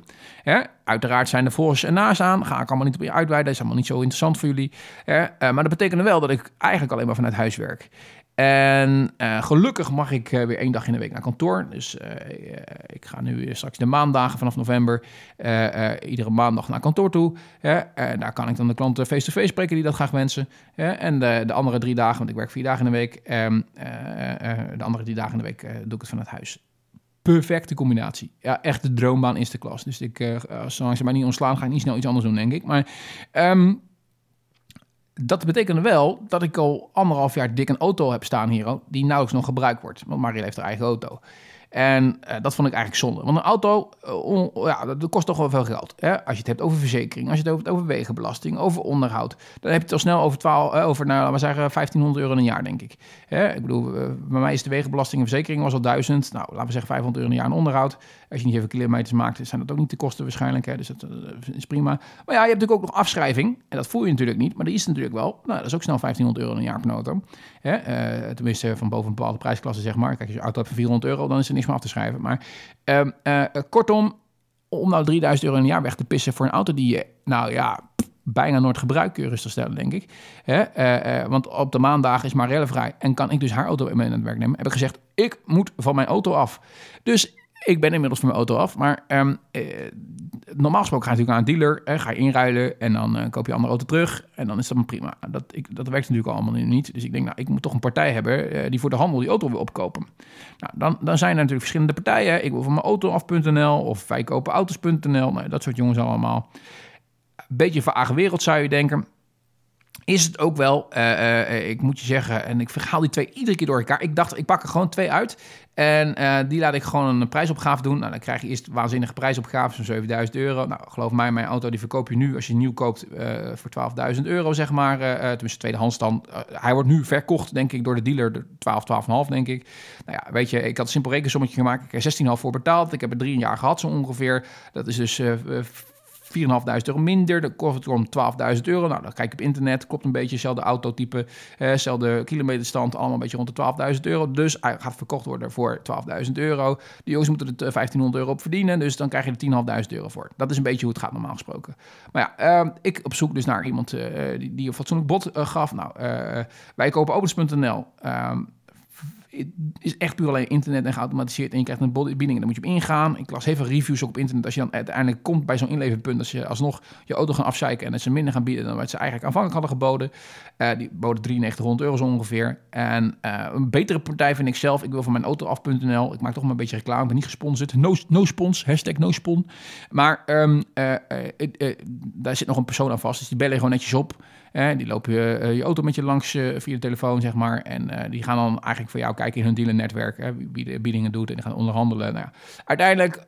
Uiteraard zijn er voor's en na's aan. Ga ik allemaal niet op je uitweiden. Is allemaal niet zo interessant voor jullie. Ja, maar dat betekent wel dat ik eigenlijk alleen maar vanuit huis werk. En eh, gelukkig mag ik eh, weer één dag in de week naar kantoor. Dus eh, eh, ik ga nu straks de maandagen vanaf november eh, eh, iedere maandag naar kantoor toe. Daar kan ik dan de klanten face-to-face spreken die dat graag wensen. En de, de andere drie dagen, want ik werk vier dagen in de week. ehm, eh, eh, de andere drie dagen in de week eh, doe ik het vanuit huis. Perfecte combinatie. Ja, echt de droombaan is de klas. Dus ik, als zolang ze mij niet ontslaan, ga ik niet snel iets anders doen, denk ik. Maar ehm, dat betekende wel dat ik al anderhalf jaar dik een auto heb staan hier, die nauwelijks nog gebruikt wordt. Want Mariel heeft haar eigen auto. En eh, dat vond ik eigenlijk zonde. Want een auto, eh, ja, dat, kost toch wel veel geld. Hè? Als je het hebt over verzekering, als je het over, over wegenbelasting, over onderhoud. Dan heb je het al snel over, 12, eh, over nou, laten we zeggen, 1500 euro in een jaar, denk ik. Hè? Ik bedoel, bij mij is de wegenbelasting en verzekering was al 1000. Nou, laten we zeggen 500 euro in een jaar aan onderhoud. Als je niet even kilometers maakt, zijn dat ook niet de kosten waarschijnlijk. Hè? Dus dat is prima. Maar ja, je hebt natuurlijk ook nog afschrijving. En dat voel je natuurlijk niet, maar die is natuurlijk wel. Nou, dat is ook snel 1500 euro in een jaar per auto. Hè? Eh, tenminste, van boven een bepaalde prijsklasse, zeg maar. Kijk, je auto hebt van 400 euro, dan is er niks meer af te schrijven. Maar ehm, eh, kortom, om nou 3000 euro in een jaar weg te pissen voor een auto die je, nou ja, bijna nooit gebruikt, kun je rustig stellen, denk ik. Hè? Eh, want op de maandagen is Marelle vrij en kan ik dus haar auto naar het werk nemen. Heb ik gezegd, ik moet van mijn auto af. Dus ik ben inmiddels van mijn auto af, maar ehm, eh, normaal gesproken ga je natuurlijk naar een dealer, ga je inruilen en dan eh, koop je een andere auto terug en dan is dat prima. Dat, ik, dat werkt natuurlijk allemaal niet, dus ik denk, nou, ik moet toch een partij hebben eh, die voor de handel die auto wil opkopen. Nou, dan, dan zijn er natuurlijk verschillende partijen. Ik wil van mijn auto af.nl of wij nou, dat soort jongens allemaal. Beetje vage wereld zou je denken is het ook wel, eh, eh, ik moet je zeggen, en ik verhaal die twee iedere keer door elkaar. Ik dacht, ik pak er gewoon twee uit en eh, die laat ik gewoon een prijsopgave doen. Nou, dan krijg je eerst waanzinnige prijsopgave van 7000 euro. Nou, geloof mij, mijn auto die verkoop je nu, als je nieuw koopt, voor 12.000 euro, zeg maar. tenminste, tweedehands dan. Hij wordt nu verkocht, denk ik, door de dealer, de 12, 12,5 denk ik. Nou ja, weet je, ik had een simpel rekensommetje gemaakt. Ik heb er 16,5 voor betaald. Ik heb er drie jaar gehad, zo ongeveer. Dat is dus... eh, eh, 4.500 euro minder, dan kost om 12.000 euro. Nou, dan kijk ik op internet, klopt een beetje, hetzelfde autotype, hetzelfde kilometerstand, allemaal een beetje rond de 12.000 euro. Dus hij gaat verkocht worden voor 12.000 euro. Die jongens moeten er eh, 1.500 euro op verdienen, dus dan krijg je er 10.500 euro voor. Dat is een beetje hoe het gaat normaal gesproken. Maar ja, eh, ik op zoek dus naar iemand eh, die, die een fatsoenlijk bod eh, gaf. Nou, eh, wij kopen auto's.nl. Ehm, het is echt puur alleen internet en geautomatiseerd. En je krijgt een bieding en dan moet je op ingaan. Ik las heel veel reviews ook op internet. Als je dan uiteindelijk komt bij zo'n inleverpunt... als je alsnog je auto gaan afzeiken en dat ze minder gaan bieden... dan wat ze eigenlijk aanvankelijk hadden geboden. Eh, die boden 9300 euro zo ongeveer. En eh, een betere partij vind ik zelf. Ik wil van mijn auto af.nl. Ik maak toch maar een beetje reclame. Ik ben niet gesponsord. No, no spons. Hashtag no spon. Maar ehm, eh, daar zit nog een persoon aan vast. Dus die bellen gewoon netjes op. Eh, die lopen je, eh, je auto met je langs eh, via de telefoon, zeg maar. En eh, die gaan dan eigenlijk voor jou kijken in hun dealernetwerk. Hè, wie de biedingen doet en die gaan onderhandelen. Nou, ja. Uiteindelijk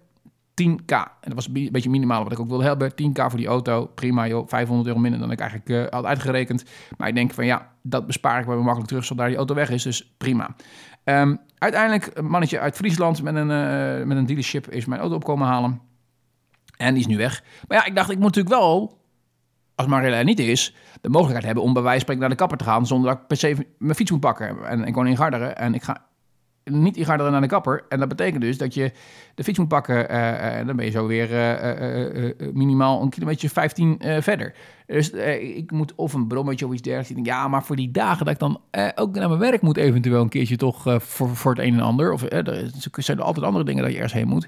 10k. En dat was een beetje minimaal wat ik ook wilde hebben. 10k voor die auto. Prima, joh. 500 euro minder dan ik eigenlijk eh, had uitgerekend. Maar ik denk van ja, dat bespaar ik wel makkelijk terug zodra die auto weg is. Dus prima. Ehm, uiteindelijk een mannetje uit Friesland met een, eh, met een dealership is mijn auto opkomen halen. En die is nu weg. Maar ja, ik dacht, ik moet natuurlijk wel als Marilla er niet is, de mogelijkheid hebben om bij wijze van spreken naar de kapper te gaan zonder dat ik per se mijn fiets moet pakken. En ik woon in Garderen en ik ga niet in Garderen naar de kapper. En dat betekent dus dat je de fiets moet pakken eh, en dan ben je zo weer eh, eh, eh, eh, minimaal een kilometer 15 eh, verder. Dus eh, ik moet of een brommetje of iets dergelijks. Ja, maar voor die dagen dat ik dan eh, ook naar mijn werk moet eventueel een keertje toch eh, voor, voor het een en ander. Of eh, er zijn er altijd andere dingen dat je ergens heen moet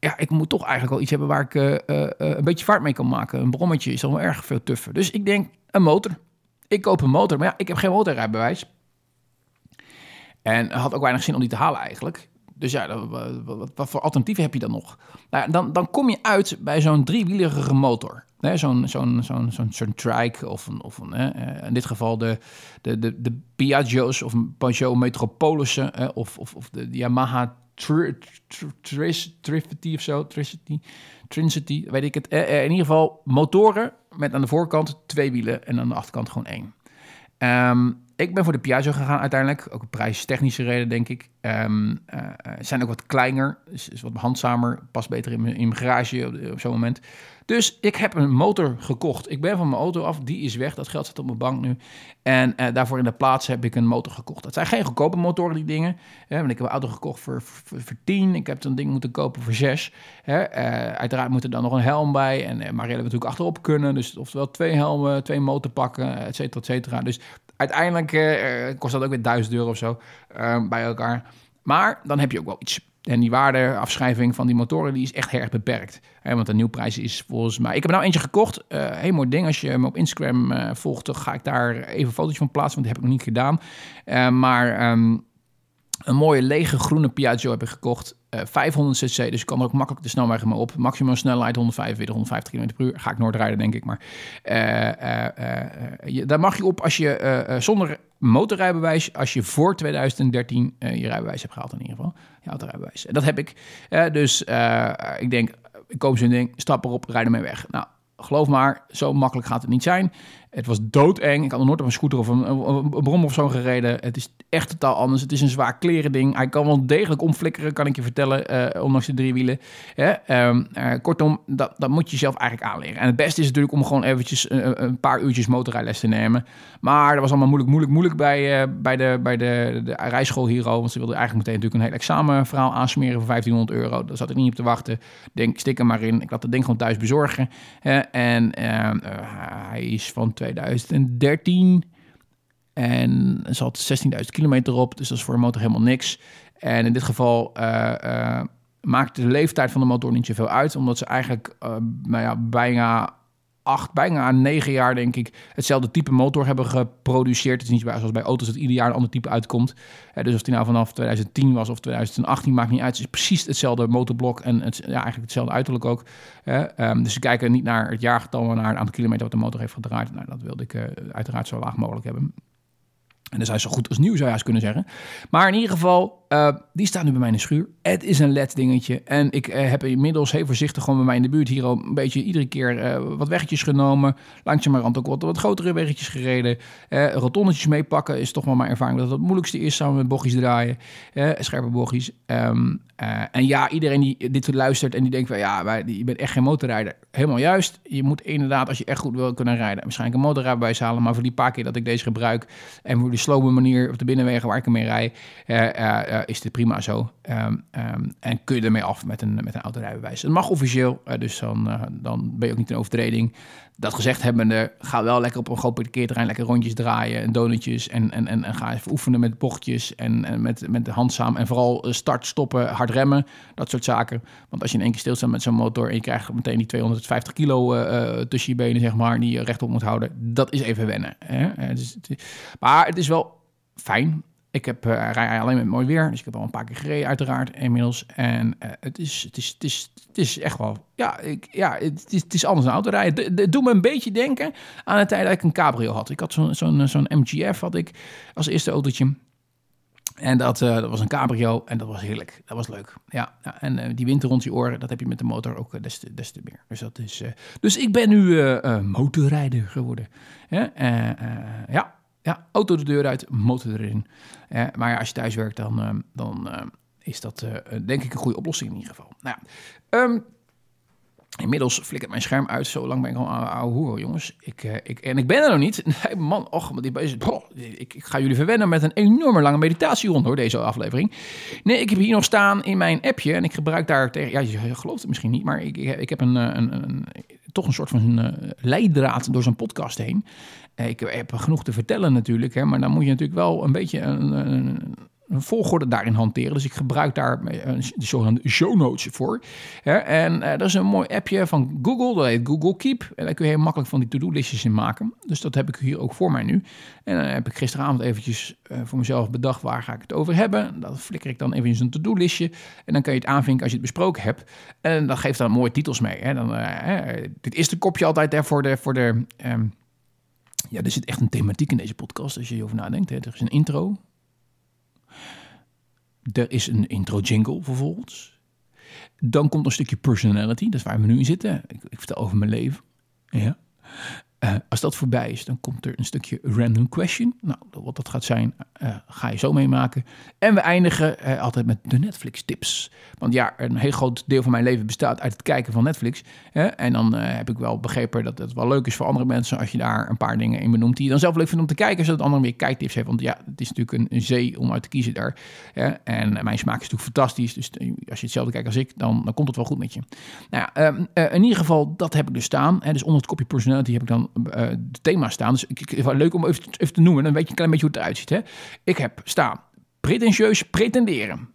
ja, ik moet toch eigenlijk wel iets hebben waar ik eh, eh, eh, een beetje vaart mee kan maken. Een brommetje is wel erg veel tuffer. Dus ik denk, een motor. Ik koop een motor, maar ja, ik heb geen motorrijbewijs. En had ook weinig zin om die te halen eigenlijk. Dus ja, wat, wat, voor alternatieven heb je dan nog? Nou, dan, dan kom je uit bij zo'n driewielige motor. Hè, zo'n, zo'n, zo'n, zo'n, zo'n trike of, een, of een, hè, in dit geval de, de, de, de Piaggio's of Peugeot Metropolissen hè, of, of, of de Yamaha Tri- Tri- Tris- Trifity of zo, Tricity, Trincity, weet ik het. Eh, eh, in ieder geval motoren met aan de voorkant twee wielen en aan de achterkant gewoon één. Ehm, ik ben voor de Piaggio gegaan uiteindelijk. Ook prijstechnische reden, denk ik. Eh, zijn ook wat kleiner, dus is wat handzamer. Past beter in mijn, in mijn garage op zo'n moment. Dus ik heb een motor gekocht. Ik ben van mijn auto af, die is weg. Dat geld zit op mijn bank nu. En eh, daarvoor in de plaats heb ik een motor gekocht. Dat zijn geen goedkope motoren, die dingen. Hè, want ik heb een auto gekocht voor, voor, voor 10. Ik heb zo'n ding moeten kopen voor 6. Hè. Eh, uiteraard moet er dan nog een helm bij. En uh, Marielle natuurlijk achterop kunnen. Dus oftewel twee helmen, twee motorpakken, et cetera, et cetera. Dus uiteindelijk eh, kost dat ook weer 1000 euro of zo eh, bij elkaar. Maar dan heb je ook wel iets. En die waardeafschrijving van die motoren die is echt erg beperkt. Hè, want de nieuwprijs is volgens mij... Ik heb er nou eentje gekocht. Uh, heel mooi ding. Als je me op Instagram uh, volgt, dan ga ik daar even een fotootje van plaatsen. Want dat heb ik nog niet gedaan. Uh, maar um, een mooie lege groene Piaggio heb ik gekocht. 500 cc, dus ik kan er ook makkelijk de snelweg maar op. Maximum snelheid 145, 150 km per uur. Ga ik nooit rijden, denk ik. Maar je, daar mag je op als je zonder motorrijbewijs... als je voor 2013 je rijbewijs hebt gehaald in ieder geval. Je autorijbewijs. Dat heb ik. dus ik denk, ik koop zo'n ding, stap erop, rijd ermee weg. Nou, geloof maar, zo makkelijk gaat het niet zijn. Het was doodeng. Ik had nog nooit op een scooter of een, een, brom of zo gereden. Het is echt totaal anders. Het is een zwaar klerending. Hij kan wel degelijk omflikkeren, kan ik je vertellen, uh, ondanks de drie wielen. Um, uh, kortom, dat, dat moet je zelf eigenlijk aanleren. En het beste is natuurlijk om gewoon eventjes een, een paar uurtjes motorrijles te nemen. Maar dat was allemaal moeilijk, moeilijk, moeilijk bij, bij, de, bij de, de rijschool hier Want ze wilden eigenlijk meteen natuurlijk een heel examenverhaal aansmeren voor 1500 euro. Daar zat ik niet op te wachten. Denk, stik er maar in. Ik laat het ding gewoon thuis bezorgen. en ehm, hij is van 2013. En er zat 16.000 kilometer op, dus dat is voor een motor helemaal niks. En in dit geval uh, uh, maakt de leeftijd van de motor niet zoveel uit, omdat ze eigenlijk uh, nou ja, bijna acht, bijna negen jaar, denk ik, hetzelfde type motor hebben geproduceerd. Het is niet zoals bij auto's dat ieder jaar een ander type uitkomt. dus of die nou vanaf 2010 was of 2018, maakt niet uit. Het is precies hetzelfde motorblok en het, ja, eigenlijk hetzelfde uiterlijk ook. Um, dus ze kijken niet naar het jaargetal, maar naar het aantal kilometer wat de motor heeft gedraaid. Nou, dat wilde ik uh, uiteraard zo laag mogelijk hebben. En dat is zo goed als nieuw, zou je eens kunnen zeggen. Maar in ieder geval, uh, die staat nu bij mij in de schuur. Het is een LED dingetje. En ik uh, heb inmiddels heel voorzichtig gewoon bij mij in de buurt hier al een beetje iedere keer uh, wat weggetjes genomen. Langzamerhand ook wat, wat grotere weggetjes gereden. rotonnetjes meepakken is toch wel mijn ervaring dat het het moeilijkste is samen met bochtjes draaien. scherpe bochtjes. Um, en ja, iedereen die dit luistert en die denkt van ja, wij, je bent echt geen motorrijder. Helemaal juist. Je moet inderdaad, als je echt goed wil kunnen rijden, waarschijnlijk een motorrijbewijs halen. Maar voor die paar keer dat ik deze gebruik en voor die slome manier op de binnenwegen waar ik ermee rij, uh, is dit prima zo. Um, um, en kun je ermee af met een, met een autorijbewijs. Het mag officieel, uh, dus dan, uh, dan ben je ook niet in overtreding. Dat gezegd hebbende, ga wel lekker op een groot parkeerterrein lekker rondjes draaien en donutjes. En, en, en, en ga even oefenen met bochtjes en, en met, met de handzaam. En vooral start, stoppen, hard remmen, dat soort zaken. Want als je in één keer stilstaat met zo'n motor en je krijgt meteen die 250 kilo tussen je benen, zeg maar, die je rechtop moet houden. Dat is even wennen. Hè? Dus, maar het is wel fijn ik heb, uh, rij alleen met mooi weer, dus ik heb al een paar keer gereden uiteraard inmiddels. En uh, het, is, het, is, het, is, het is echt wel, ja, ik, ja het, is, het is anders dan autorijden. Het doet me een beetje denken aan de tijd dat ik een cabrio had. Ik had zo'n zo'n zo'n MGF had ik als eerste autootje. En dat, dat was een cabrio en dat was heerlijk. Dat was leuk. Ja, ja en die winter rond je oren, dat heb je met de motor ook des, te, des te meer. Dus, dat is, dus ik ben nu motorrijder geworden. Ja, ja, ja, auto de deur uit, motor erin. Uh, maar ja, als je thuis werkt, dan, uh, dan uh, is dat denk ik een goede oplossing in ieder geval. Nou um, Inmiddels flikkert mijn scherm uit. Zo lang ben ik al oude hoer, jongens. Ik, ik, en ik ben er nog niet. Nee, man, och, die, oh, ik, ik, ga jullie verwennen met een enorme lange meditatie rond, hoor, deze aflevering. Nee, ik heb hier nog staan in mijn appje. En ik gebruik daar tegen... Ja, je gelooft het misschien niet, maar ik, ik, ik heb een, een, een, toch een soort van een, leidraad door zo'n podcast heen. Ik heb genoeg te vertellen natuurlijk, hè, maar dan moet je natuurlijk wel een beetje een, een, een volgorde daarin hanteren. Dus ik gebruik daar de zogenaamde show notes voor. En uh, dat is een mooi appje van Google, dat heet Google Keep. En daar kun je heel makkelijk van die to-do-listjes in maken. Dus dat heb ik hier ook voor mij nu. En dan heb ik gisteravond eventjes uh, voor mezelf bedacht, waar ga ik het over hebben? Dat flikker ik dan even in zo'n to-do-listje. En dan kan je het aanvinken als je het besproken hebt. En dat geeft dan mooie titels mee. Hè. Dan, dit is de kopje altijd hè, voor de... Voor de um, ja, er zit echt een thematiek in deze podcast als je hierover nadenkt. Hè. Er is een intro. Er is een intro jingle vervolgens. Dan komt een stukje personality, dat is waar we nu in zitten. Ik, ik vertel over mijn leven. Ja. Uh, als dat voorbij is, dan komt er een stukje random question. Nou, wat dat gaat zijn, uh, ga je zo meemaken. En we eindigen uh, altijd met de Netflix tips. Want ja, een heel groot deel van mijn leven bestaat uit het kijken van Netflix. Hè? En dan heb ik wel begrepen dat het wel leuk is voor andere mensen... als je daar een paar dingen in benoemt die je dan zelf leuk vindt om te kijken... zodat anderen meer kijktips hebben. Want ja, het is natuurlijk een, een zee om uit te kiezen daar. Hè? En mijn smaak is natuurlijk fantastisch. Dus als je hetzelfde kijkt als ik, dan, dan komt het wel goed met je. Nou ja, in ieder geval, dat heb ik dus staan. Hè? Dus onder het kopje personality heb ik dan uh, de thema's staan. Dus ik, ik, leuk om even, even te noemen. Dan weet je een klein beetje hoe het eruit ziet. Hè? Ik heb staan pretentieus pretenderen.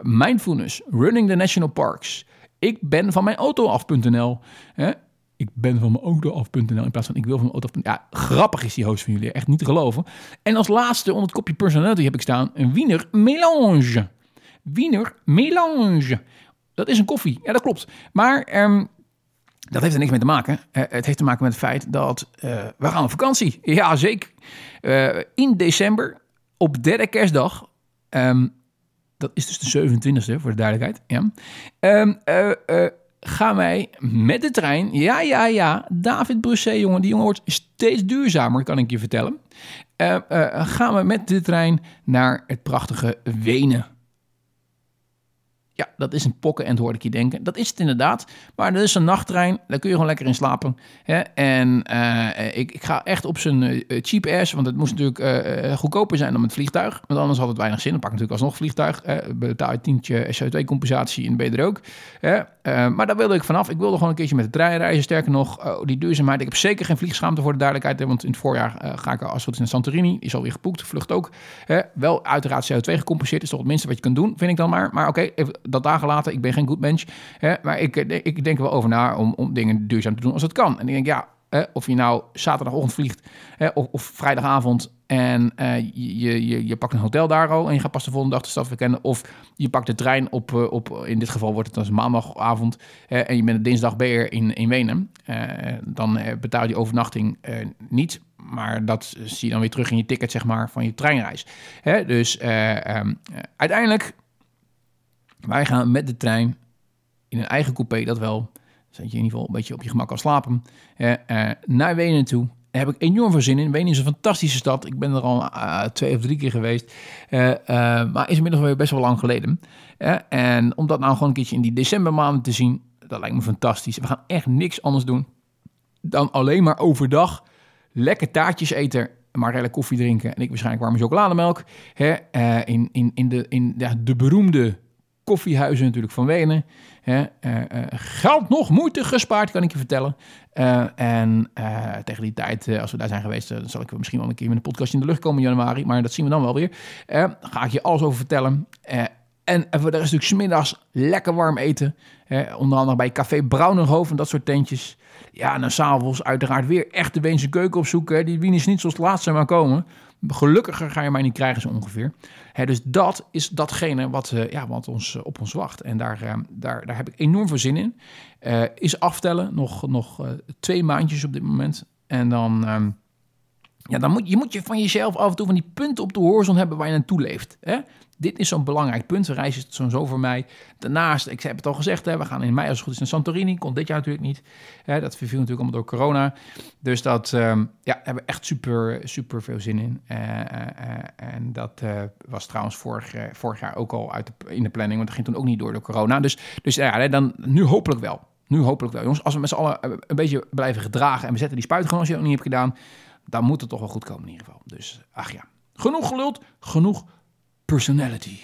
Mindfulness, running the national parks. Ik ben van mijn auto af.nl. Ik ben van mijn auto af.nl in plaats van ik wil van mijn auto af. Ja, grappig is die host van jullie. Echt niet te geloven. En als laatste onder het kopje personality heb ik staan een Wiener Melange. Wiener Melange. Dat is een koffie. Ja, dat klopt. Maar um, dat heeft er niks mee te maken. Uh, het heeft te maken met het feit dat uh, we gaan op vakantie. Ja, zeker. Uh, in december, op derde kerstdag. Um, dat is dus de 27e, voor de duidelijkheid. Ja. Um, gaan wij met de trein. Ja, ja, ja. David Brusset, jongen. Die jongen wordt steeds duurzamer, kan ik je vertellen. gaan we met de trein naar het prachtige Wenen. Ja, dat is een pokken en hoorde ik je denken. Dat is het inderdaad. Maar dat is een nachttrein. Daar kun je gewoon lekker in slapen. Hè? En uh, ik, ik, ga echt op zijn uh, cheap ass. Want het moest natuurlijk uh, goedkoper zijn dan met vliegtuig. Want anders had het weinig zin. Dan pak ik natuurlijk alsnog vliegtuig. betaal je tientje CO2-compensatie en ben je er ook. maar daar wilde ik vanaf. Ik wilde gewoon een keertje met de trein reizen. Sterker nog, oh, die duurzaamheid. Ik heb zeker geen vliegschaamte voor de duidelijkheid. Want in het voorjaar ga ik als het is naar Santorini. Is alweer geboekt. Vlucht ook. Wel uiteraard CO2 gecompenseerd. Is toch het minste wat je kunt doen, vind ik dan maar. Maar oké, okay, dat dagen later. Ik ben geen goed mens. Hè, maar ik, eh, ik denk wel over na om, om dingen duurzaam te doen als het kan. En ik denk, ja, of je nou zaterdagochtend vliegt of, of, vrijdagavond en uh, je, je, je pakt een hotel daar al en je gaat pas de volgende dag de stad verkennen. Of je pakt de trein op, uh, op in dit geval wordt het als maandagavond en je bent dinsdag weer in, in Wenen. Uh, dan betaal je overnachting niet, maar dat zie je dan weer terug in je ticket zeg maar, van je treinreis. Dus um, uiteindelijk wij gaan met de trein in een eigen coupé, dat wel. Zodat je in ieder geval een beetje op je gemak kan slapen. Uh, naar Wenen toe. Daar heb ik enorm veel zin in. Wenen is een fantastische stad. Ik ben er al uh, twee of drie keer geweest. Maar is inmiddels weer best wel lang geleden. en om dat nou gewoon een keertje in die decembermaanden te zien, dat lijkt me fantastisch. We gaan echt niks anders doen dan alleen maar overdag lekker taartjes eten Marelle koffie drinken en ik waarschijnlijk warme chocolademelk. Hè, in, in, in, de, in de beroemde koffiehuizen natuurlijk van Wenen. Uh, geld nog, moeite gespaard, kan ik je vertellen. Uh, en tegen die tijd, als we daar zijn geweest, dan zal ik misschien wel een keer met een podcast in de lucht komen in januari. Maar dat zien we dan wel weer. ga ik je alles over vertellen. en voor de rest natuurlijk smiddags lekker warm eten. onder andere bij Café Braunerhof en dat soort tentjes. Ja, en dan s'avonds uiteraard weer echt de Weense keuken opzoeken. Die Wien is niet zoals het laatste maar komen. Gelukkiger ga je mij niet krijgen zo ongeveer. dus dat is datgene wat, uh, ja, wat ons, uh, op ons wacht. En daar, uh, daar, daar heb ik enorm veel zin in. is aftellen, nog, nog twee maandjes op dit moment. En dan, ehm, ja, dan moet je, moet je van jezelf af en toe van die punten op de horizon hebben waar je naartoe leeft. Hè? Dit is zo'n belangrijk punt. De reis is zo voor mij. Daarnaast, ik heb het al gezegd, hè, we gaan in mei als het goed is naar Santorini. Komt dit jaar natuurlijk niet. Hè, dat verviel natuurlijk allemaal door corona. Dus dat um, ja, hebben we echt super, super veel zin in. Uh, uh, en dat was trouwens vorig, vorig jaar ook al uit de, in de planning. Want dat ging toen ook niet door door corona. Dus, dus ja, dan nu hopelijk wel. Nu hopelijk wel. Jongens, als we met z'n allen een beetje blijven gedragen en we zetten die spuit gewoon als je dat niet hebt gedaan, dan moet het toch wel goed komen in ieder geval. Dus ach ja, genoeg geluld, genoeg personality.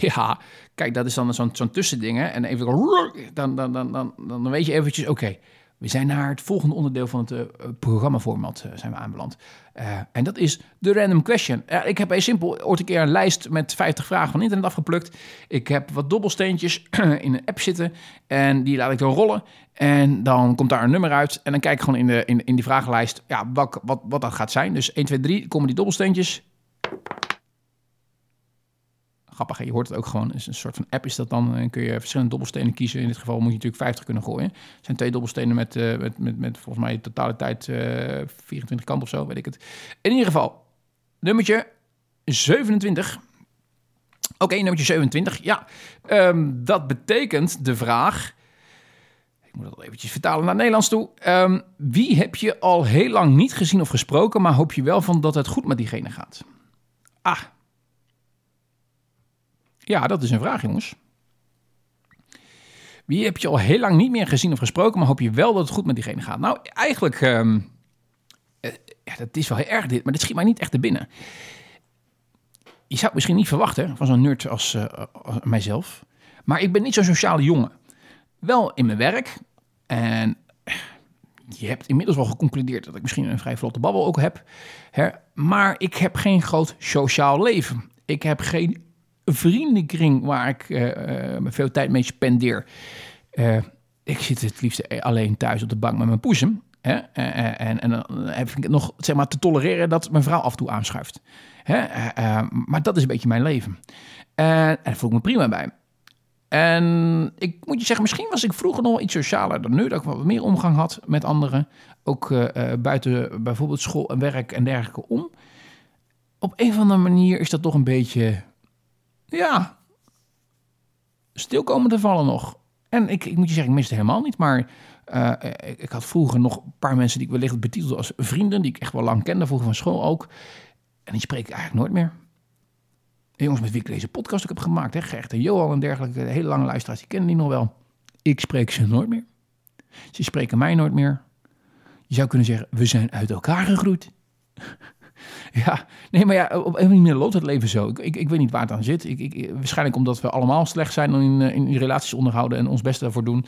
Ja, kijk, dat is dan zo'n zo'n tussending. En even dan, dan, dan, dan, dan weet je eventjes, oké, we zijn naar het volgende onderdeel van het uh, programmaformat uh, zijn we aanbeland. Uh, en dat is de random question. ik heb een simpel ooit een keer een lijst met 50 vragen van internet afgeplukt. Ik heb wat dobbelsteentjes in een app zitten en die laat ik dan rollen. En dan komt daar een nummer uit en dan kijk ik gewoon in, de, in, in die vragenlijst ja, wat, wat, wat dat gaat zijn. Dus 1, 2, 3 komen die dobbelsteentjes grappig. Je hoort het ook gewoon. is een soort van app is dat dan. En kun je verschillende dobbelstenen kiezen. In dit geval moet je natuurlijk 50 kunnen gooien. Het zijn twee dobbelstenen met, uh, met, met, volgens mij totale tijd uh, 24 kant of zo, weet ik het. In ieder geval, nummertje 27. Oké, nummertje 27. Ja, um, dat betekent de vraag... Ik moet dat eventjes vertalen naar Nederlands toe. Um, wie heb je al heel lang niet gezien of gesproken... maar hoop je wel van dat het goed met diegene gaat? Ah, ja, dat is een vraag, jongens. Wie heb je al heel lang niet meer gezien of gesproken, maar hoop je wel dat het goed met diegene gaat? Nou, eigenlijk, um, ja, dat is wel heel erg dit, maar dit schiet mij niet echt te binnen. je zou het misschien niet verwachten van zo'n nerd als, eh, als mijzelf. Maar ik ben niet zo'n sociale jongen. Wel in mijn werk. En je hebt inmiddels wel geconcludeerd dat ik misschien een vrij vlotte babbel ook heb. Hè? Maar ik heb geen groot sociaal leven. Ik heb geen vriendenkring waar ik uh, veel tijd mee spendeer. Uh, ik zit het liefst alleen thuis op de bank met mijn poesem. Hè? En, en, dan heb ik het nog zeg maar, te tolereren dat mijn vrouw af en toe aanschuift. Hè? maar dat is een beetje mijn leven. en daar voel ik me prima bij. En ik moet je zeggen, misschien was ik vroeger nog iets socialer dan nu. Dat ik wat meer omgang had met anderen. Ook buiten bijvoorbeeld school en werk en dergelijke om. Op een of andere manier is dat toch een beetje, ja, stil komen te vallen nog. En ik, ik moet je zeggen, ik miste helemaal niet. Maar uh, ik, had vroeger nog een paar mensen die ik wellicht betitelde als vrienden. Die ik echt wel lang kende, vroeger van school ook. En die spreek ik eigenlijk nooit meer jongens met wie ik deze podcast ook heb gemaakt, hè, Gert en Johan en dergelijke, hele lange luisteraars, die kennen die nog wel. Ik spreek ze nooit meer. Ze spreken mij nooit meer. Je zou kunnen zeggen, we zijn uit elkaar gegroeid. ja, nee, maar ja, op een manier loopt het leven zo. Ik, ik, ik weet niet waar het aan zit. Ik, ik, waarschijnlijk omdat we allemaal slecht zijn in, in, in relaties onderhouden en ons beste daarvoor doen.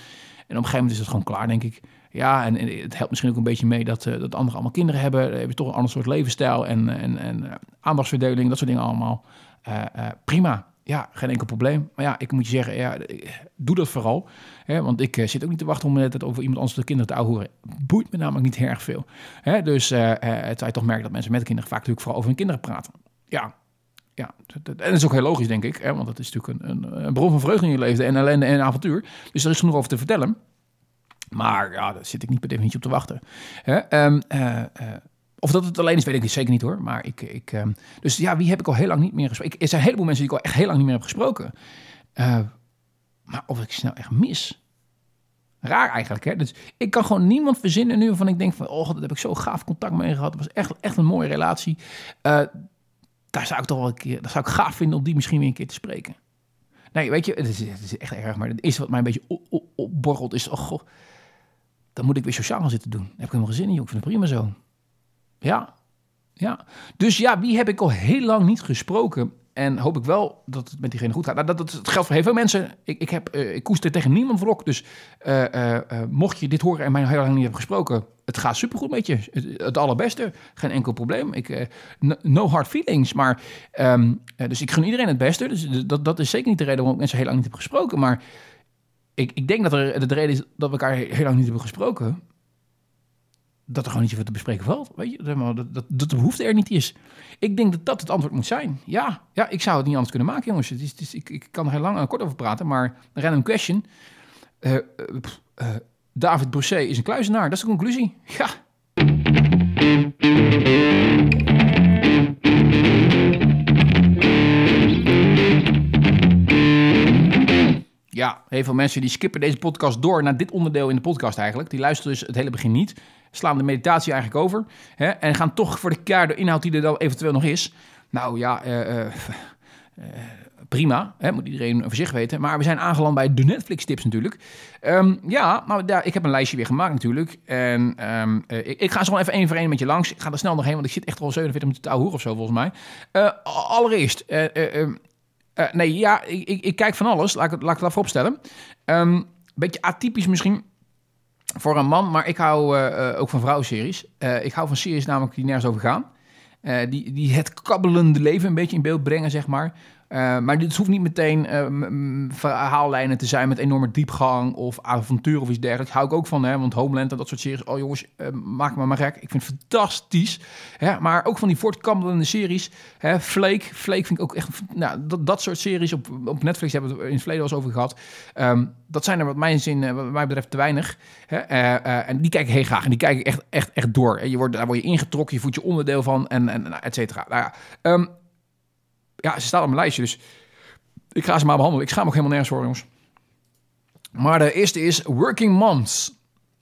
En op een gegeven moment is het gewoon klaar, denk ik. Ja, en, het helpt misschien ook een beetje mee dat, uh, dat anderen allemaal kinderen hebben. Dan heb je toch een ander soort levensstijl en, en, en uh, aandachtsverdeling, dat soort dingen allemaal. Prima, ja, geen enkel probleem. Maar ja, ik moet je zeggen, ja, doe dat vooral. Want ik zit ook niet te wachten om het over iemand anders de kinderen te ouwehoeren. Boeit me namelijk niet erg veel. Dus uh, het je toch merken dat mensen met kinderen vaak natuurlijk vooral over hun kinderen praten. Ja, ja, dat is ook heel logisch, denk ik. Hè, want dat is natuurlijk een, een, een bron van vreugde in je leven en ellende en avontuur. Dus er is genoeg over te vertellen. Maar ja, daar zit ik niet per definitie op te wachten. Hè? Uh, of dat het alleen is, weet ik zeker niet hoor. Maar ik, ik, um, dus ja, wie heb ik al heel lang niet meer gesproken? er zijn een heleboel mensen die ik al echt heel lang niet meer heb gesproken. Maar of ik snel echt mis. Raar eigenlijk, hè? Dus ik kan gewoon niemand verzinnen nu waarvan ik denk van... oh, dat heb ik zo gaaf contact mee gehad. Het was echt, echt een mooie relatie. Uh, daar zou ik toch wel een keer... Dat zou ik gaaf vinden om die misschien weer een keer te spreken. Nee, weet je, het is, het is echt erg. Maar het eerste wat mij een beetje opborrelt is... oh, goh, dan moet ik weer sociaal zitten doen. Daar heb ik helemaal geen zin in, joh. Ik vind het prima zo. Ja, ja. Dus ja, wie heb ik al heel lang niet gesproken? En hoop ik wel dat het met diegene goed gaat. Nou, dat, dat, geldt voor heel veel mensen. Ik, ik, heb, uh, ik koester tegen niemand wrok. Dus uh, uh, mocht je dit horen en mij heel lang niet hebben gesproken... het gaat supergoed met je. Het, het allerbeste. Geen enkel probleem. Ik, no hard feelings. Maar, um, dus ik gun iedereen het beste. Dus dat, dat is zeker niet de reden waarom ik mensen heel lang niet heb gesproken. Maar ik, ik denk dat er de reden is dat we elkaar heel lang niet hebben gesproken. Dat er gewoon niet zoveel te bespreken valt. Weet je, dat, dat, dat de behoefte er niet is. Ik denk dat dat het antwoord moet zijn. Ja, ja ik zou het niet anders kunnen maken, jongens. Het is, het is, ik, ik kan er heel lang en kort over praten, maar random question. Uh, uh, uh, David Brosset is een kluizenaar. Dat is de conclusie. Ja. Ja, heel veel mensen die skippen deze podcast door naar dit onderdeel in de podcast eigenlijk. Die luisteren dus het hele begin niet. Slaan de meditatie eigenlijk over. Hè, en gaan toch voor de keiharde inhoud die er dan eventueel nog is. Nou ja, uh, uh, prima. Hè, moet iedereen voor zich weten. Maar we zijn aangeland bij de Netflix tips natuurlijk. Um, ja, nou, ja, ik heb een lijstje weer gemaakt natuurlijk. En uh, ik, ga zo even één voor één met je langs. Ik ga er snel nog heen, want ik zit echt al 47 minuten te ouwe of zo volgens mij. Allereerst, uh, nee, ja, ik, ik, kijk van alles. Laat ik, laat vooropstellen. Een um, beetje atypisch misschien voor een man, maar ik hou uh, ook van vrouwenseries. Uh, ik hou van series namelijk die nergens over gaan. die, die het kabbelende leven een beetje in beeld brengen, zeg maar. Uh, maar dit hoeft niet meteen uh, verhaallijnen te zijn met enorme diepgang of avontuur of iets dergelijks. Hou ik ook van, hè, want Homeland en dat soort series. Oh jongens, uh, maak me maar gek. Ik vind het fantastisch. Hè, maar ook van die voortkabbelende series. Hè, Flake, Flake vind ik ook echt... Nou, dat, dat soort series op, op Netflix hebben we het in het verleden al eens over gehad. Um, dat zijn er wat mijn zin, wat mij betreft te weinig. Hè, en die kijk ik heel graag. En die kijk ik echt, echt, echt door. Je wordt, daar word je ingetrokken, je voelt je onderdeel van en, en et cetera. Nou ja, um, ja, ze staat op mijn lijstje, dus ik ga ze maar behandelen. Ik ga hem ook helemaal nergens voor, jongens. Maar de eerste is Working Moms.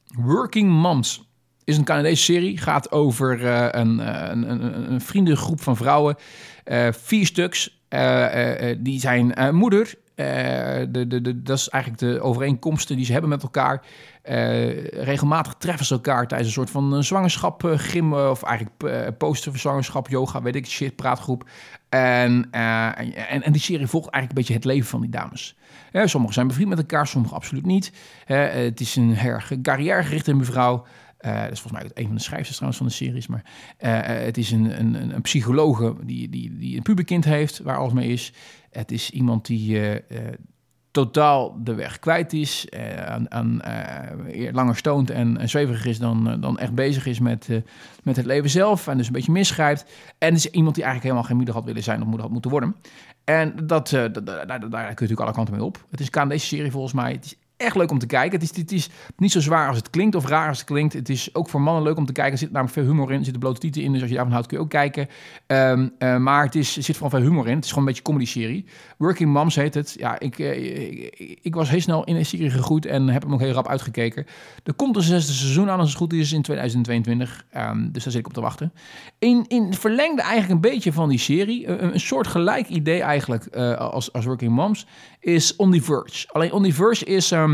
Working Moms is een Canadese serie. Gaat over uh, een, een, een, een, vriendengroep van vrouwen. Uh, vier stuks. Die zijn moeder. Eh, de, de, de, dat is eigenlijk de overeenkomsten die ze hebben met elkaar. Eh, regelmatig treffen ze elkaar tijdens een soort van zwangerschap, gym, of eigenlijk poster zwangerschap, yoga, weet ik, shit, praatgroep. En, en, en, die serie volgt eigenlijk een beetje het leven van die dames. sommigen zijn bevriend met elkaar, sommigen absoluut niet. het is een erg carrièregerichte mevrouw. Uh, dat is volgens mij een van de schrijvers trouwens van de series. Maar het is een, een, een psychologe die, die, die een puberkind heeft, waar alles mee is. Het is iemand die totaal de weg kwijt is, aan, aan langer stoont en, en zweverig is dan, dan echt bezig is met, met het leven zelf. En dus een beetje misgrijpt. En is iemand die eigenlijk helemaal geen moeder had willen zijn of moeder had moeten worden. En dat, daar, daar, kun je natuurlijk alle kanten mee op. Het is deze serie volgens mij. Echt leuk om te kijken. Het is, het is niet zo zwaar als het klinkt of raar als het klinkt. Het is ook voor mannen leuk om te kijken. Er zit namelijk veel humor in. Er zitten blote tieten in. Dus als je daarvan houdt kun je ook kijken. Um, uh, maar het is, zit vooral veel humor in. Het is gewoon een beetje comedy-serie. Working Moms heet het. Ja, ik, uh, ik, ik, was heel snel in een serie gegroeid en heb hem ook heel rap uitgekeken. Er komt een zesde seizoen aan als het goed is in 2022. Um, ehm, dus daar zit ik op te wachten. In, in verlengde eigenlijk een beetje van die serie. Een, een soort gelijk idee eigenlijk uh, als, als Working Moms is On The Verge. Alleen On The Verge is... Um,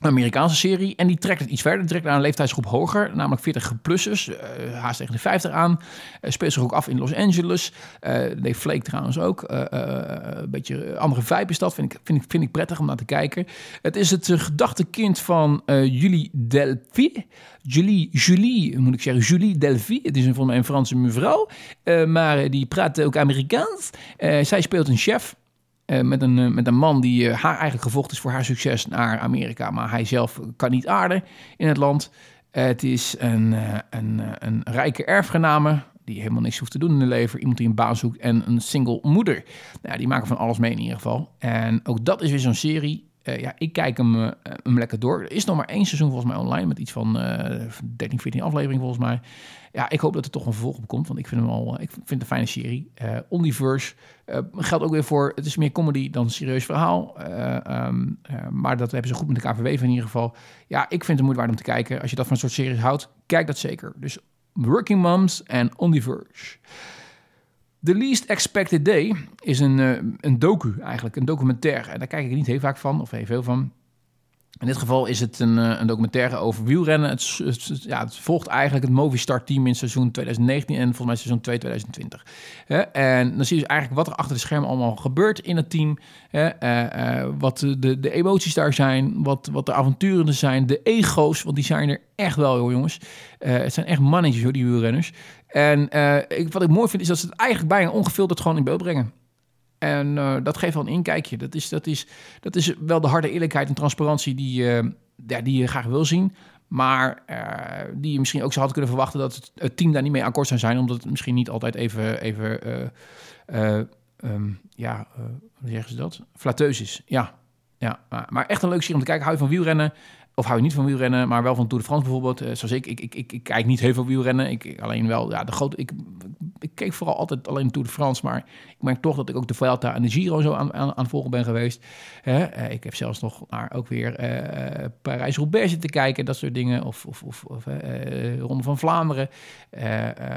een Amerikaanse serie. En die trekt het iets verder. Trekt naar een leeftijdsgroep hoger, namelijk 40-plussers. Uh, eh, haast tegen de 50 aan. Uh, speelt zich ook af in Los Angeles. Uh, Dave Flake trouwens ook. een beetje andere vibe is dat. Vind ik, vind, ik, vind ik prettig om naar te kijken. Het is het gedachtekind van Julie Delphi. Julie, Julie, moet ik zeggen, Julie Delphi. Het is een, een Franse mevrouw. maar die praat ook Amerikaans. zij speelt een chef. Uh, met, een, uh, met een man die uh, haar eigenlijk gevochten is voor haar succes naar Amerika. Maar hij zelf kan niet aarden in het land. het is een, een, een rijke erfgename die helemaal niks hoeft te doen in het leven. Iemand die een baan zoekt en een single moeder. Nou, die maken van alles mee in ieder geval. En ook dat is weer zo'n serie. ja, ik kijk hem, lekker door. Er is nog maar één seizoen volgens mij online met iets van 13, 14 afleveringen volgens mij ja, ik hoop dat er toch een vervolg op komt. Want ik vind hem al, ik vind het een fijne serie. Onlyverse uh, geldt ook weer voor, het is meer comedy dan een serieus verhaal. Uh, um, maar dat hebben ze goed met elkaar verweven in ieder geval. Ja, ik vind het moeite waard om te kijken. Als je dat van een soort series houdt, kijk dat zeker. Dus Working Moms en Onlyverse. The Least Expected Day is een, een docu eigenlijk, een documentaire. En daar kijk ik niet heel vaak van, of heel veel van. In dit geval is het een, eh, een documentaire over wielrennen. Het, ja, het volgt eigenlijk het Movistar-team in seizoen 2019 en volgens mij seizoen 2 2020. en dan zie je dus eigenlijk wat er achter de schermen allemaal gebeurt in het team. Eh, eh, wat de, de emoties daar zijn, wat, wat de avonturen er zijn, de ego's, want die zijn er echt wel, joh, jongens. het zijn echt mannetjes, hoor, die wielrenners. En ik, wat ik mooi vind, is dat ze het eigenlijk bijna ongefilterd gewoon in beeld brengen. En uh, dat geeft wel een inkijkje. Dat is, dat, is, dat is wel de harde eerlijkheid en transparantie die, uh, ja, die je graag wil zien. Maar uh, die je misschien ook zou had kunnen verwachten dat het, team daar niet mee akkoord zou zijn. Omdat het misschien niet altijd even, even um, ja, hoe zeggen ze dat? Flatteus is. Ja, ja. Maar, maar, echt een leuk serie om te kijken. Hou je van wielrennen? Of hou je niet van wielrennen, maar wel van Tour de France bijvoorbeeld. Uh, zoals ik, ik, ik, ik, kijk niet heel veel wielrennen. Ik, alleen wel, ja, de grote, ik, ik keek vooral altijd alleen Tour de France. Maar ik merk toch dat ik ook de Vuelta en de Giro zo aan, aan, aan volgen ben geweest. Uh, ik heb zelfs nog naar ook weer uh, Parijs-Roubaix te kijken, dat soort dingen. Of, of, of, of Ronde van Vlaanderen.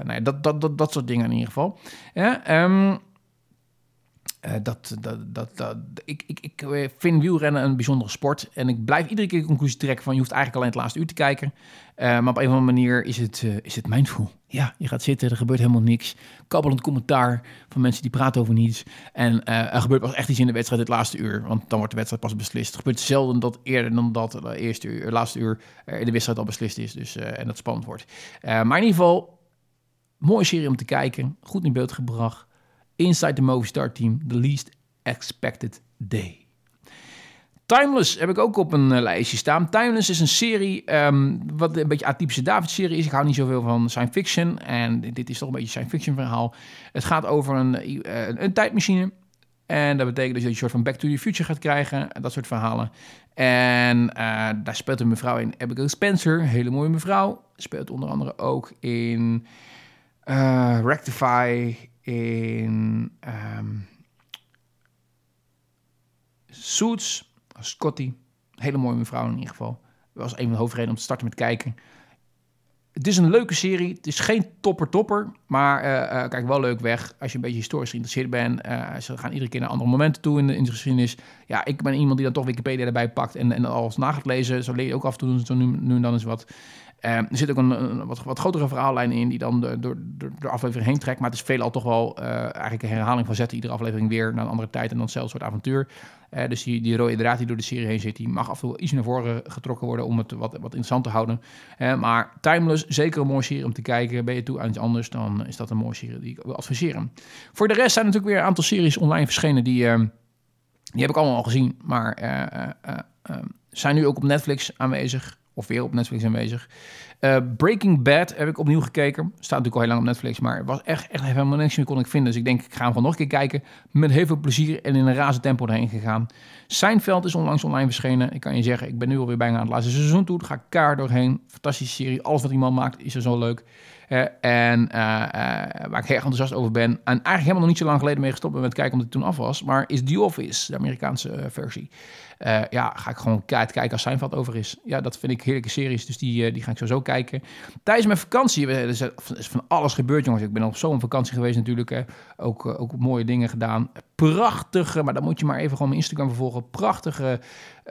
nou ja, dat, dat, dat, dat soort dingen in ieder geval. Ja, uh, dat, dat, dat, ik, ik, ik eh, vind wielrennen een bijzondere sport. En ik blijf iedere keer de conclusie trekken van... je hoeft eigenlijk alleen het laatste uur te kijken. Uh, maar op een of andere manier is het, uh, is het mindful. Ja, je gaat zitten, er gebeurt helemaal niks. Kabbelend commentaar van mensen die praten over niets. En er gebeurt pas echt iets in de wedstrijd het laatste uur. Want dan wordt de wedstrijd pas beslist. Het gebeurt zelden dat eerder dan dat de eerste uur, laatste uur... in de wedstrijd al beslist is. Dus, en dat spannend wordt. maar in ieder geval, mooie serie om te kijken. Goed in beeld gebracht. Inside the Movistar Team, The Least Expected Day. Timeless heb ik ook op een uh, lijstje staan. Timeless is een serie, um, wat een beetje atypische David-serie is. Ik hou niet zoveel van science fiction. En dit is toch een beetje een science fiction verhaal. Het gaat over een, uh, een tijdmachine. En dat betekent dat je een soort van Back to the Future gaat krijgen. Dat soort verhalen. En uh, daar speelt een mevrouw in, Abigail Spencer. Hele mooie mevrouw. Speelt onder andere ook in Rectify in um, Suits, Scotty. Hele mooie mevrouw in ieder geval. Dat was een van de hoofdredenen om te starten met kijken. het is een leuke serie. Het is geen topper-topper. Maar uh, kijk, wel leuk weg. Als je een beetje historisch geïnteresseerd bent. ze gaan iedere keer naar andere momenten toe in de, in de geschiedenis. Ja, ik ben iemand die dan toch Wikipedia erbij pakt. En, en alles na gaat lezen. Zo leer je ook af en toe zo nu, nu en dan eens wat. Uh, er zit ook een, wat, wat, grotere verhaallijn in die dan door, door, door de aflevering heen trekt. Maar het is veelal toch wel uh, eigenlijk een herhaling van zetten. Iedere aflevering weer naar een andere tijd en dan zelfs soort avontuur. Uh, dus die, die rode draad die door de serie heen zit, die mag af en toe iets naar voren getrokken worden om het wat, wat interessant te houden. maar Timeless, zeker een mooie serie om te kijken. Ben je toe aan iets anders, dan is dat een mooie serie die ik wil adviseren. Voor de rest zijn natuurlijk weer een aantal series online verschenen die, ehm, die heb ik allemaal al gezien. Maar ehm, zijn nu ook op Netflix aanwezig of weer op Netflix aanwezig. Uh, Breaking Bad heb ik opnieuw gekeken. Staat natuurlijk al heel lang op Netflix, maar was echt, echt helemaal niks meer kon ik vinden. Dus ik denk, ik ga hem gewoon nog een keer kijken. Met heel veel plezier en in een razend tempo erheen gegaan. Seinfeld is onlangs online verschenen. Ik kan je zeggen, ik ben nu alweer bijna aan het laatste seizoen toe. Ga kaart doorheen. Fantastische serie. Alles wat iemand maakt is er zo leuk. Uh, en uh, waar ik heel enthousiast over ben. En eigenlijk helemaal nog niet zo lang geleden mee gestopt met kijken omdat het toen af was. Maar is The Office, de Amerikaanse versie. Ja, ga ik gewoon kijken als Seinfeld over is. Ja, dat vind ik heerlijke series, dus die, die ga ik sowieso kijken. Tijdens mijn vakantie is van alles gebeurd, jongens. Ik ben op zo'n vakantie geweest natuurlijk. Ook, ook mooie dingen gedaan. Prachtige, maar dan moet je maar even gewoon mijn Instagram vervolgen. Prachtige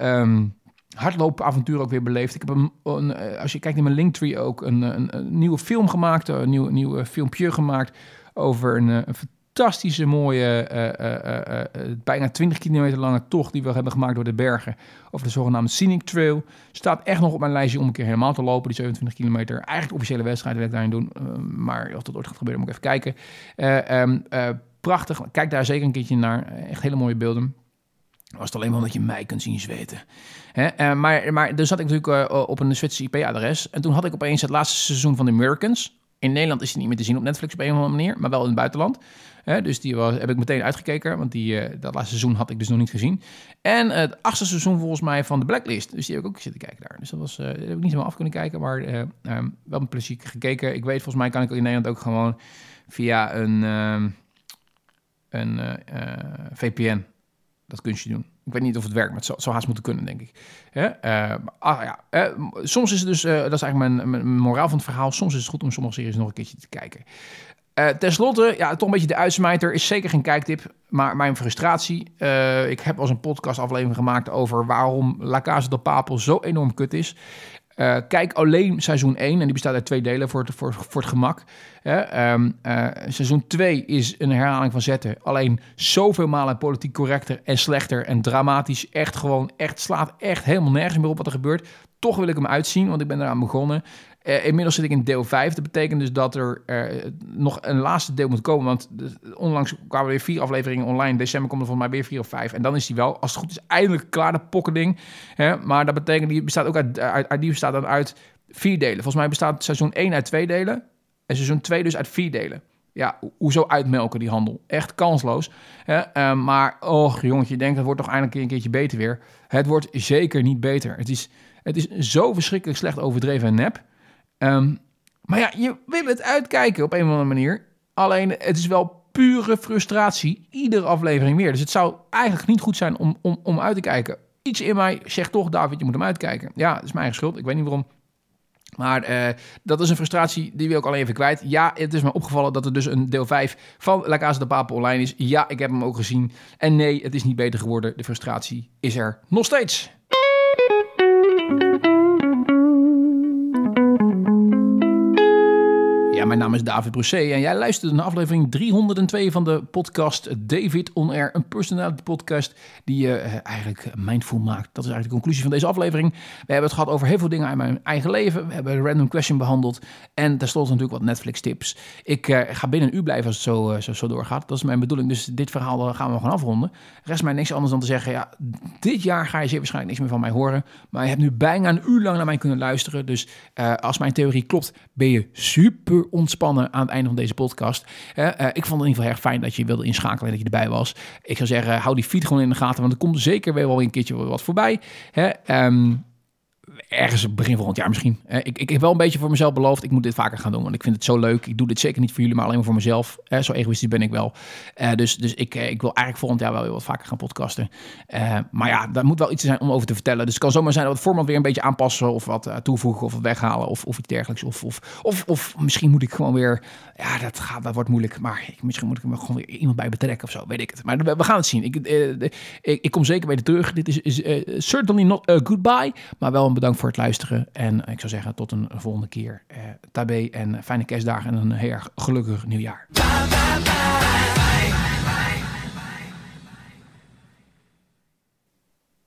um, hardloopavontuur ook weer beleefd. Ik heb een, een, als je kijkt in mijn Linktree ook een, een, een nieuwe film gemaakt. Een nieuw, nieuw filmpje gemaakt over een, een fantastische mooie, bijna 20 kilometer lange tocht die we hebben gemaakt door de bergen. Over de zogenaamde Scenic Trail. Staat echt nog op mijn lijstje om een keer helemaal te lopen, die 27 kilometer. Eigenlijk de officiële wedstrijd wil ik daarin doen. maar of dat ooit gaat gebeuren, moet ik even kijken. Um, prachtig, kijk daar zeker een keertje naar. Echt hele mooie beelden. Was het alleen maar omdat je mij kunt zien zweten. Hè? maar, maar dan zat ik natuurlijk op een Zwitserse IP-adres. En toen had ik opeens het laatste seizoen van The Americans. In Nederland is hij niet meer te zien op Netflix op een of andere manier, maar wel in het buitenland. dus die heb ik meteen uitgekeken, want die, uh, dat laatste seizoen had ik dus nog niet gezien. En het achtste seizoen volgens mij van de Blacklist. Dus die heb ik ook zitten kijken daar. Dus dat was, heb ik niet helemaal af kunnen kijken, maar um, wel met plezier gekeken. Ik weet, volgens mij kan ik in Nederland ook gewoon via een, ehm, een VPN dat kunstje doen. Ik weet niet of het werkt, maar zou haast moeten kunnen, denk ik. Uh, ah, ja. Uh, soms is het dus, uh, dat is eigenlijk mijn, moraal van het verhaal. Soms is het goed om sommige series nog een keertje te kijken. Ten slotte, ja, toch een beetje de uitsmijter. Is zeker geen kijktip, maar mijn frustratie. ik heb als een podcastaflevering gemaakt over waarom La Casa de Papel zo enorm kut is. Uh, kijk alleen seizoen 1 en die bestaat uit twee delen voor het, voor, voor het gemak. Um, uh, seizoen 2 is een herhaling van zetten. Alleen zoveel malen politiek correcter en slechter en dramatisch. Echt gewoon, echt slaat echt helemaal nergens meer op wat er gebeurt. Toch wil ik hem uitzien, want ik ben eraan begonnen. Uh, inmiddels zit ik in deel 5. Dat betekent dus dat er uh, nog een laatste deel moet komen. Want onlangs kwamen weer vier afleveringen online. December komt er volgens mij weer vier of vijf. En dan is die wel, als het goed is, eindelijk klaar, de pokkending. Hè? Maar dat betekent, die bestaat ook uit, uit, die bestaat dan uit vier delen. Volgens mij bestaat seizoen 1 uit twee delen. En seizoen 2 dus uit vier delen. Ja, hoezo uitmelken die handel? Echt kansloos. Hè? Uh, maar, och jongetje, je denkt, het wordt toch eindelijk een keertje beter weer. Het wordt zeker niet beter. Het is, het is zo verschrikkelijk slecht overdreven en nep. Um, maar ja, je wil het uitkijken op een of andere manier. Alleen, het is wel pure frustratie. Iedere aflevering weer. Dus het zou eigenlijk niet goed zijn om, om, om uit te kijken. Iets in mij zegt toch, David, je moet hem uitkijken. Ja, dat is mijn schuld. Ik weet niet waarom. Maar uh, dat is een frustratie, die wil ik alleen even kwijt. Ja, het is me opgevallen dat er dus een deel 5 van La Casa de Papel online is. Ja, ik heb hem ook gezien. En nee, het is niet beter geworden. De frustratie is er nog steeds. Mijn naam is David Brossé en jij luistert naar aflevering 302 van de podcast David On Air, een personality podcast die je uh, eigenlijk mindful maakt. Dat is eigenlijk de conclusie van deze aflevering. We hebben het gehad over heel veel dingen uit mijn eigen leven. We hebben een random question behandeld en tenslotte natuurlijk wat Netflix tips. Ik uh, ga binnen een blijven als het zo, uh, zo, zo, doorgaat. Dat is mijn bedoeling, dus dit verhaal gaan we gewoon afronden. Rest mij niks anders dan te zeggen, ja, dit jaar ga je zeer waarschijnlijk niks meer van mij horen, maar je hebt nu bijna een uur lang naar mij kunnen luisteren. Dus als mijn theorie klopt, ben je super ontspannen aan het einde van deze podcast. Uh, ik vond het in ieder geval erg fijn dat je wilde inschakelen en dat je erbij was. Ik zou zeggen, hou die feed gewoon in de gaten, want er komt zeker weer wel een keertje wat voorbij. Um, ergens begin volgend jaar misschien. Eh, ik, ik heb wel een beetje voor mezelf beloofd, ik moet dit vaker gaan doen, want ik vind het zo leuk. Ik doe dit zeker niet voor jullie, maar alleen maar voor mezelf. Eh, zo egoïstisch ben ik wel. Eh, dus dus ik, ik wil eigenlijk volgend jaar wel weer wat vaker gaan podcasten. maar ja, daar moet wel iets zijn om over te vertellen. Dus het kan zomaar zijn dat we het format weer een beetje aanpassen of wat toevoegen of wat weghalen of, of iets dergelijks. Of, of, of, of misschien moet ik gewoon weer, ja, dat, gaat, dat wordt moeilijk, maar ik, misschien moet ik er gewoon weer iemand bij betrekken of zo, weet ik het. Maar we, gaan het zien. Ik, ik, kom zeker weer terug. Dit is, is certainly not a goodbye, maar wel een bedankt voor het luisteren. En ik zou zeggen, tot een volgende keer. Uh, tabé en fijne kerstdagen en een heel erg gelukkig nieuwjaar.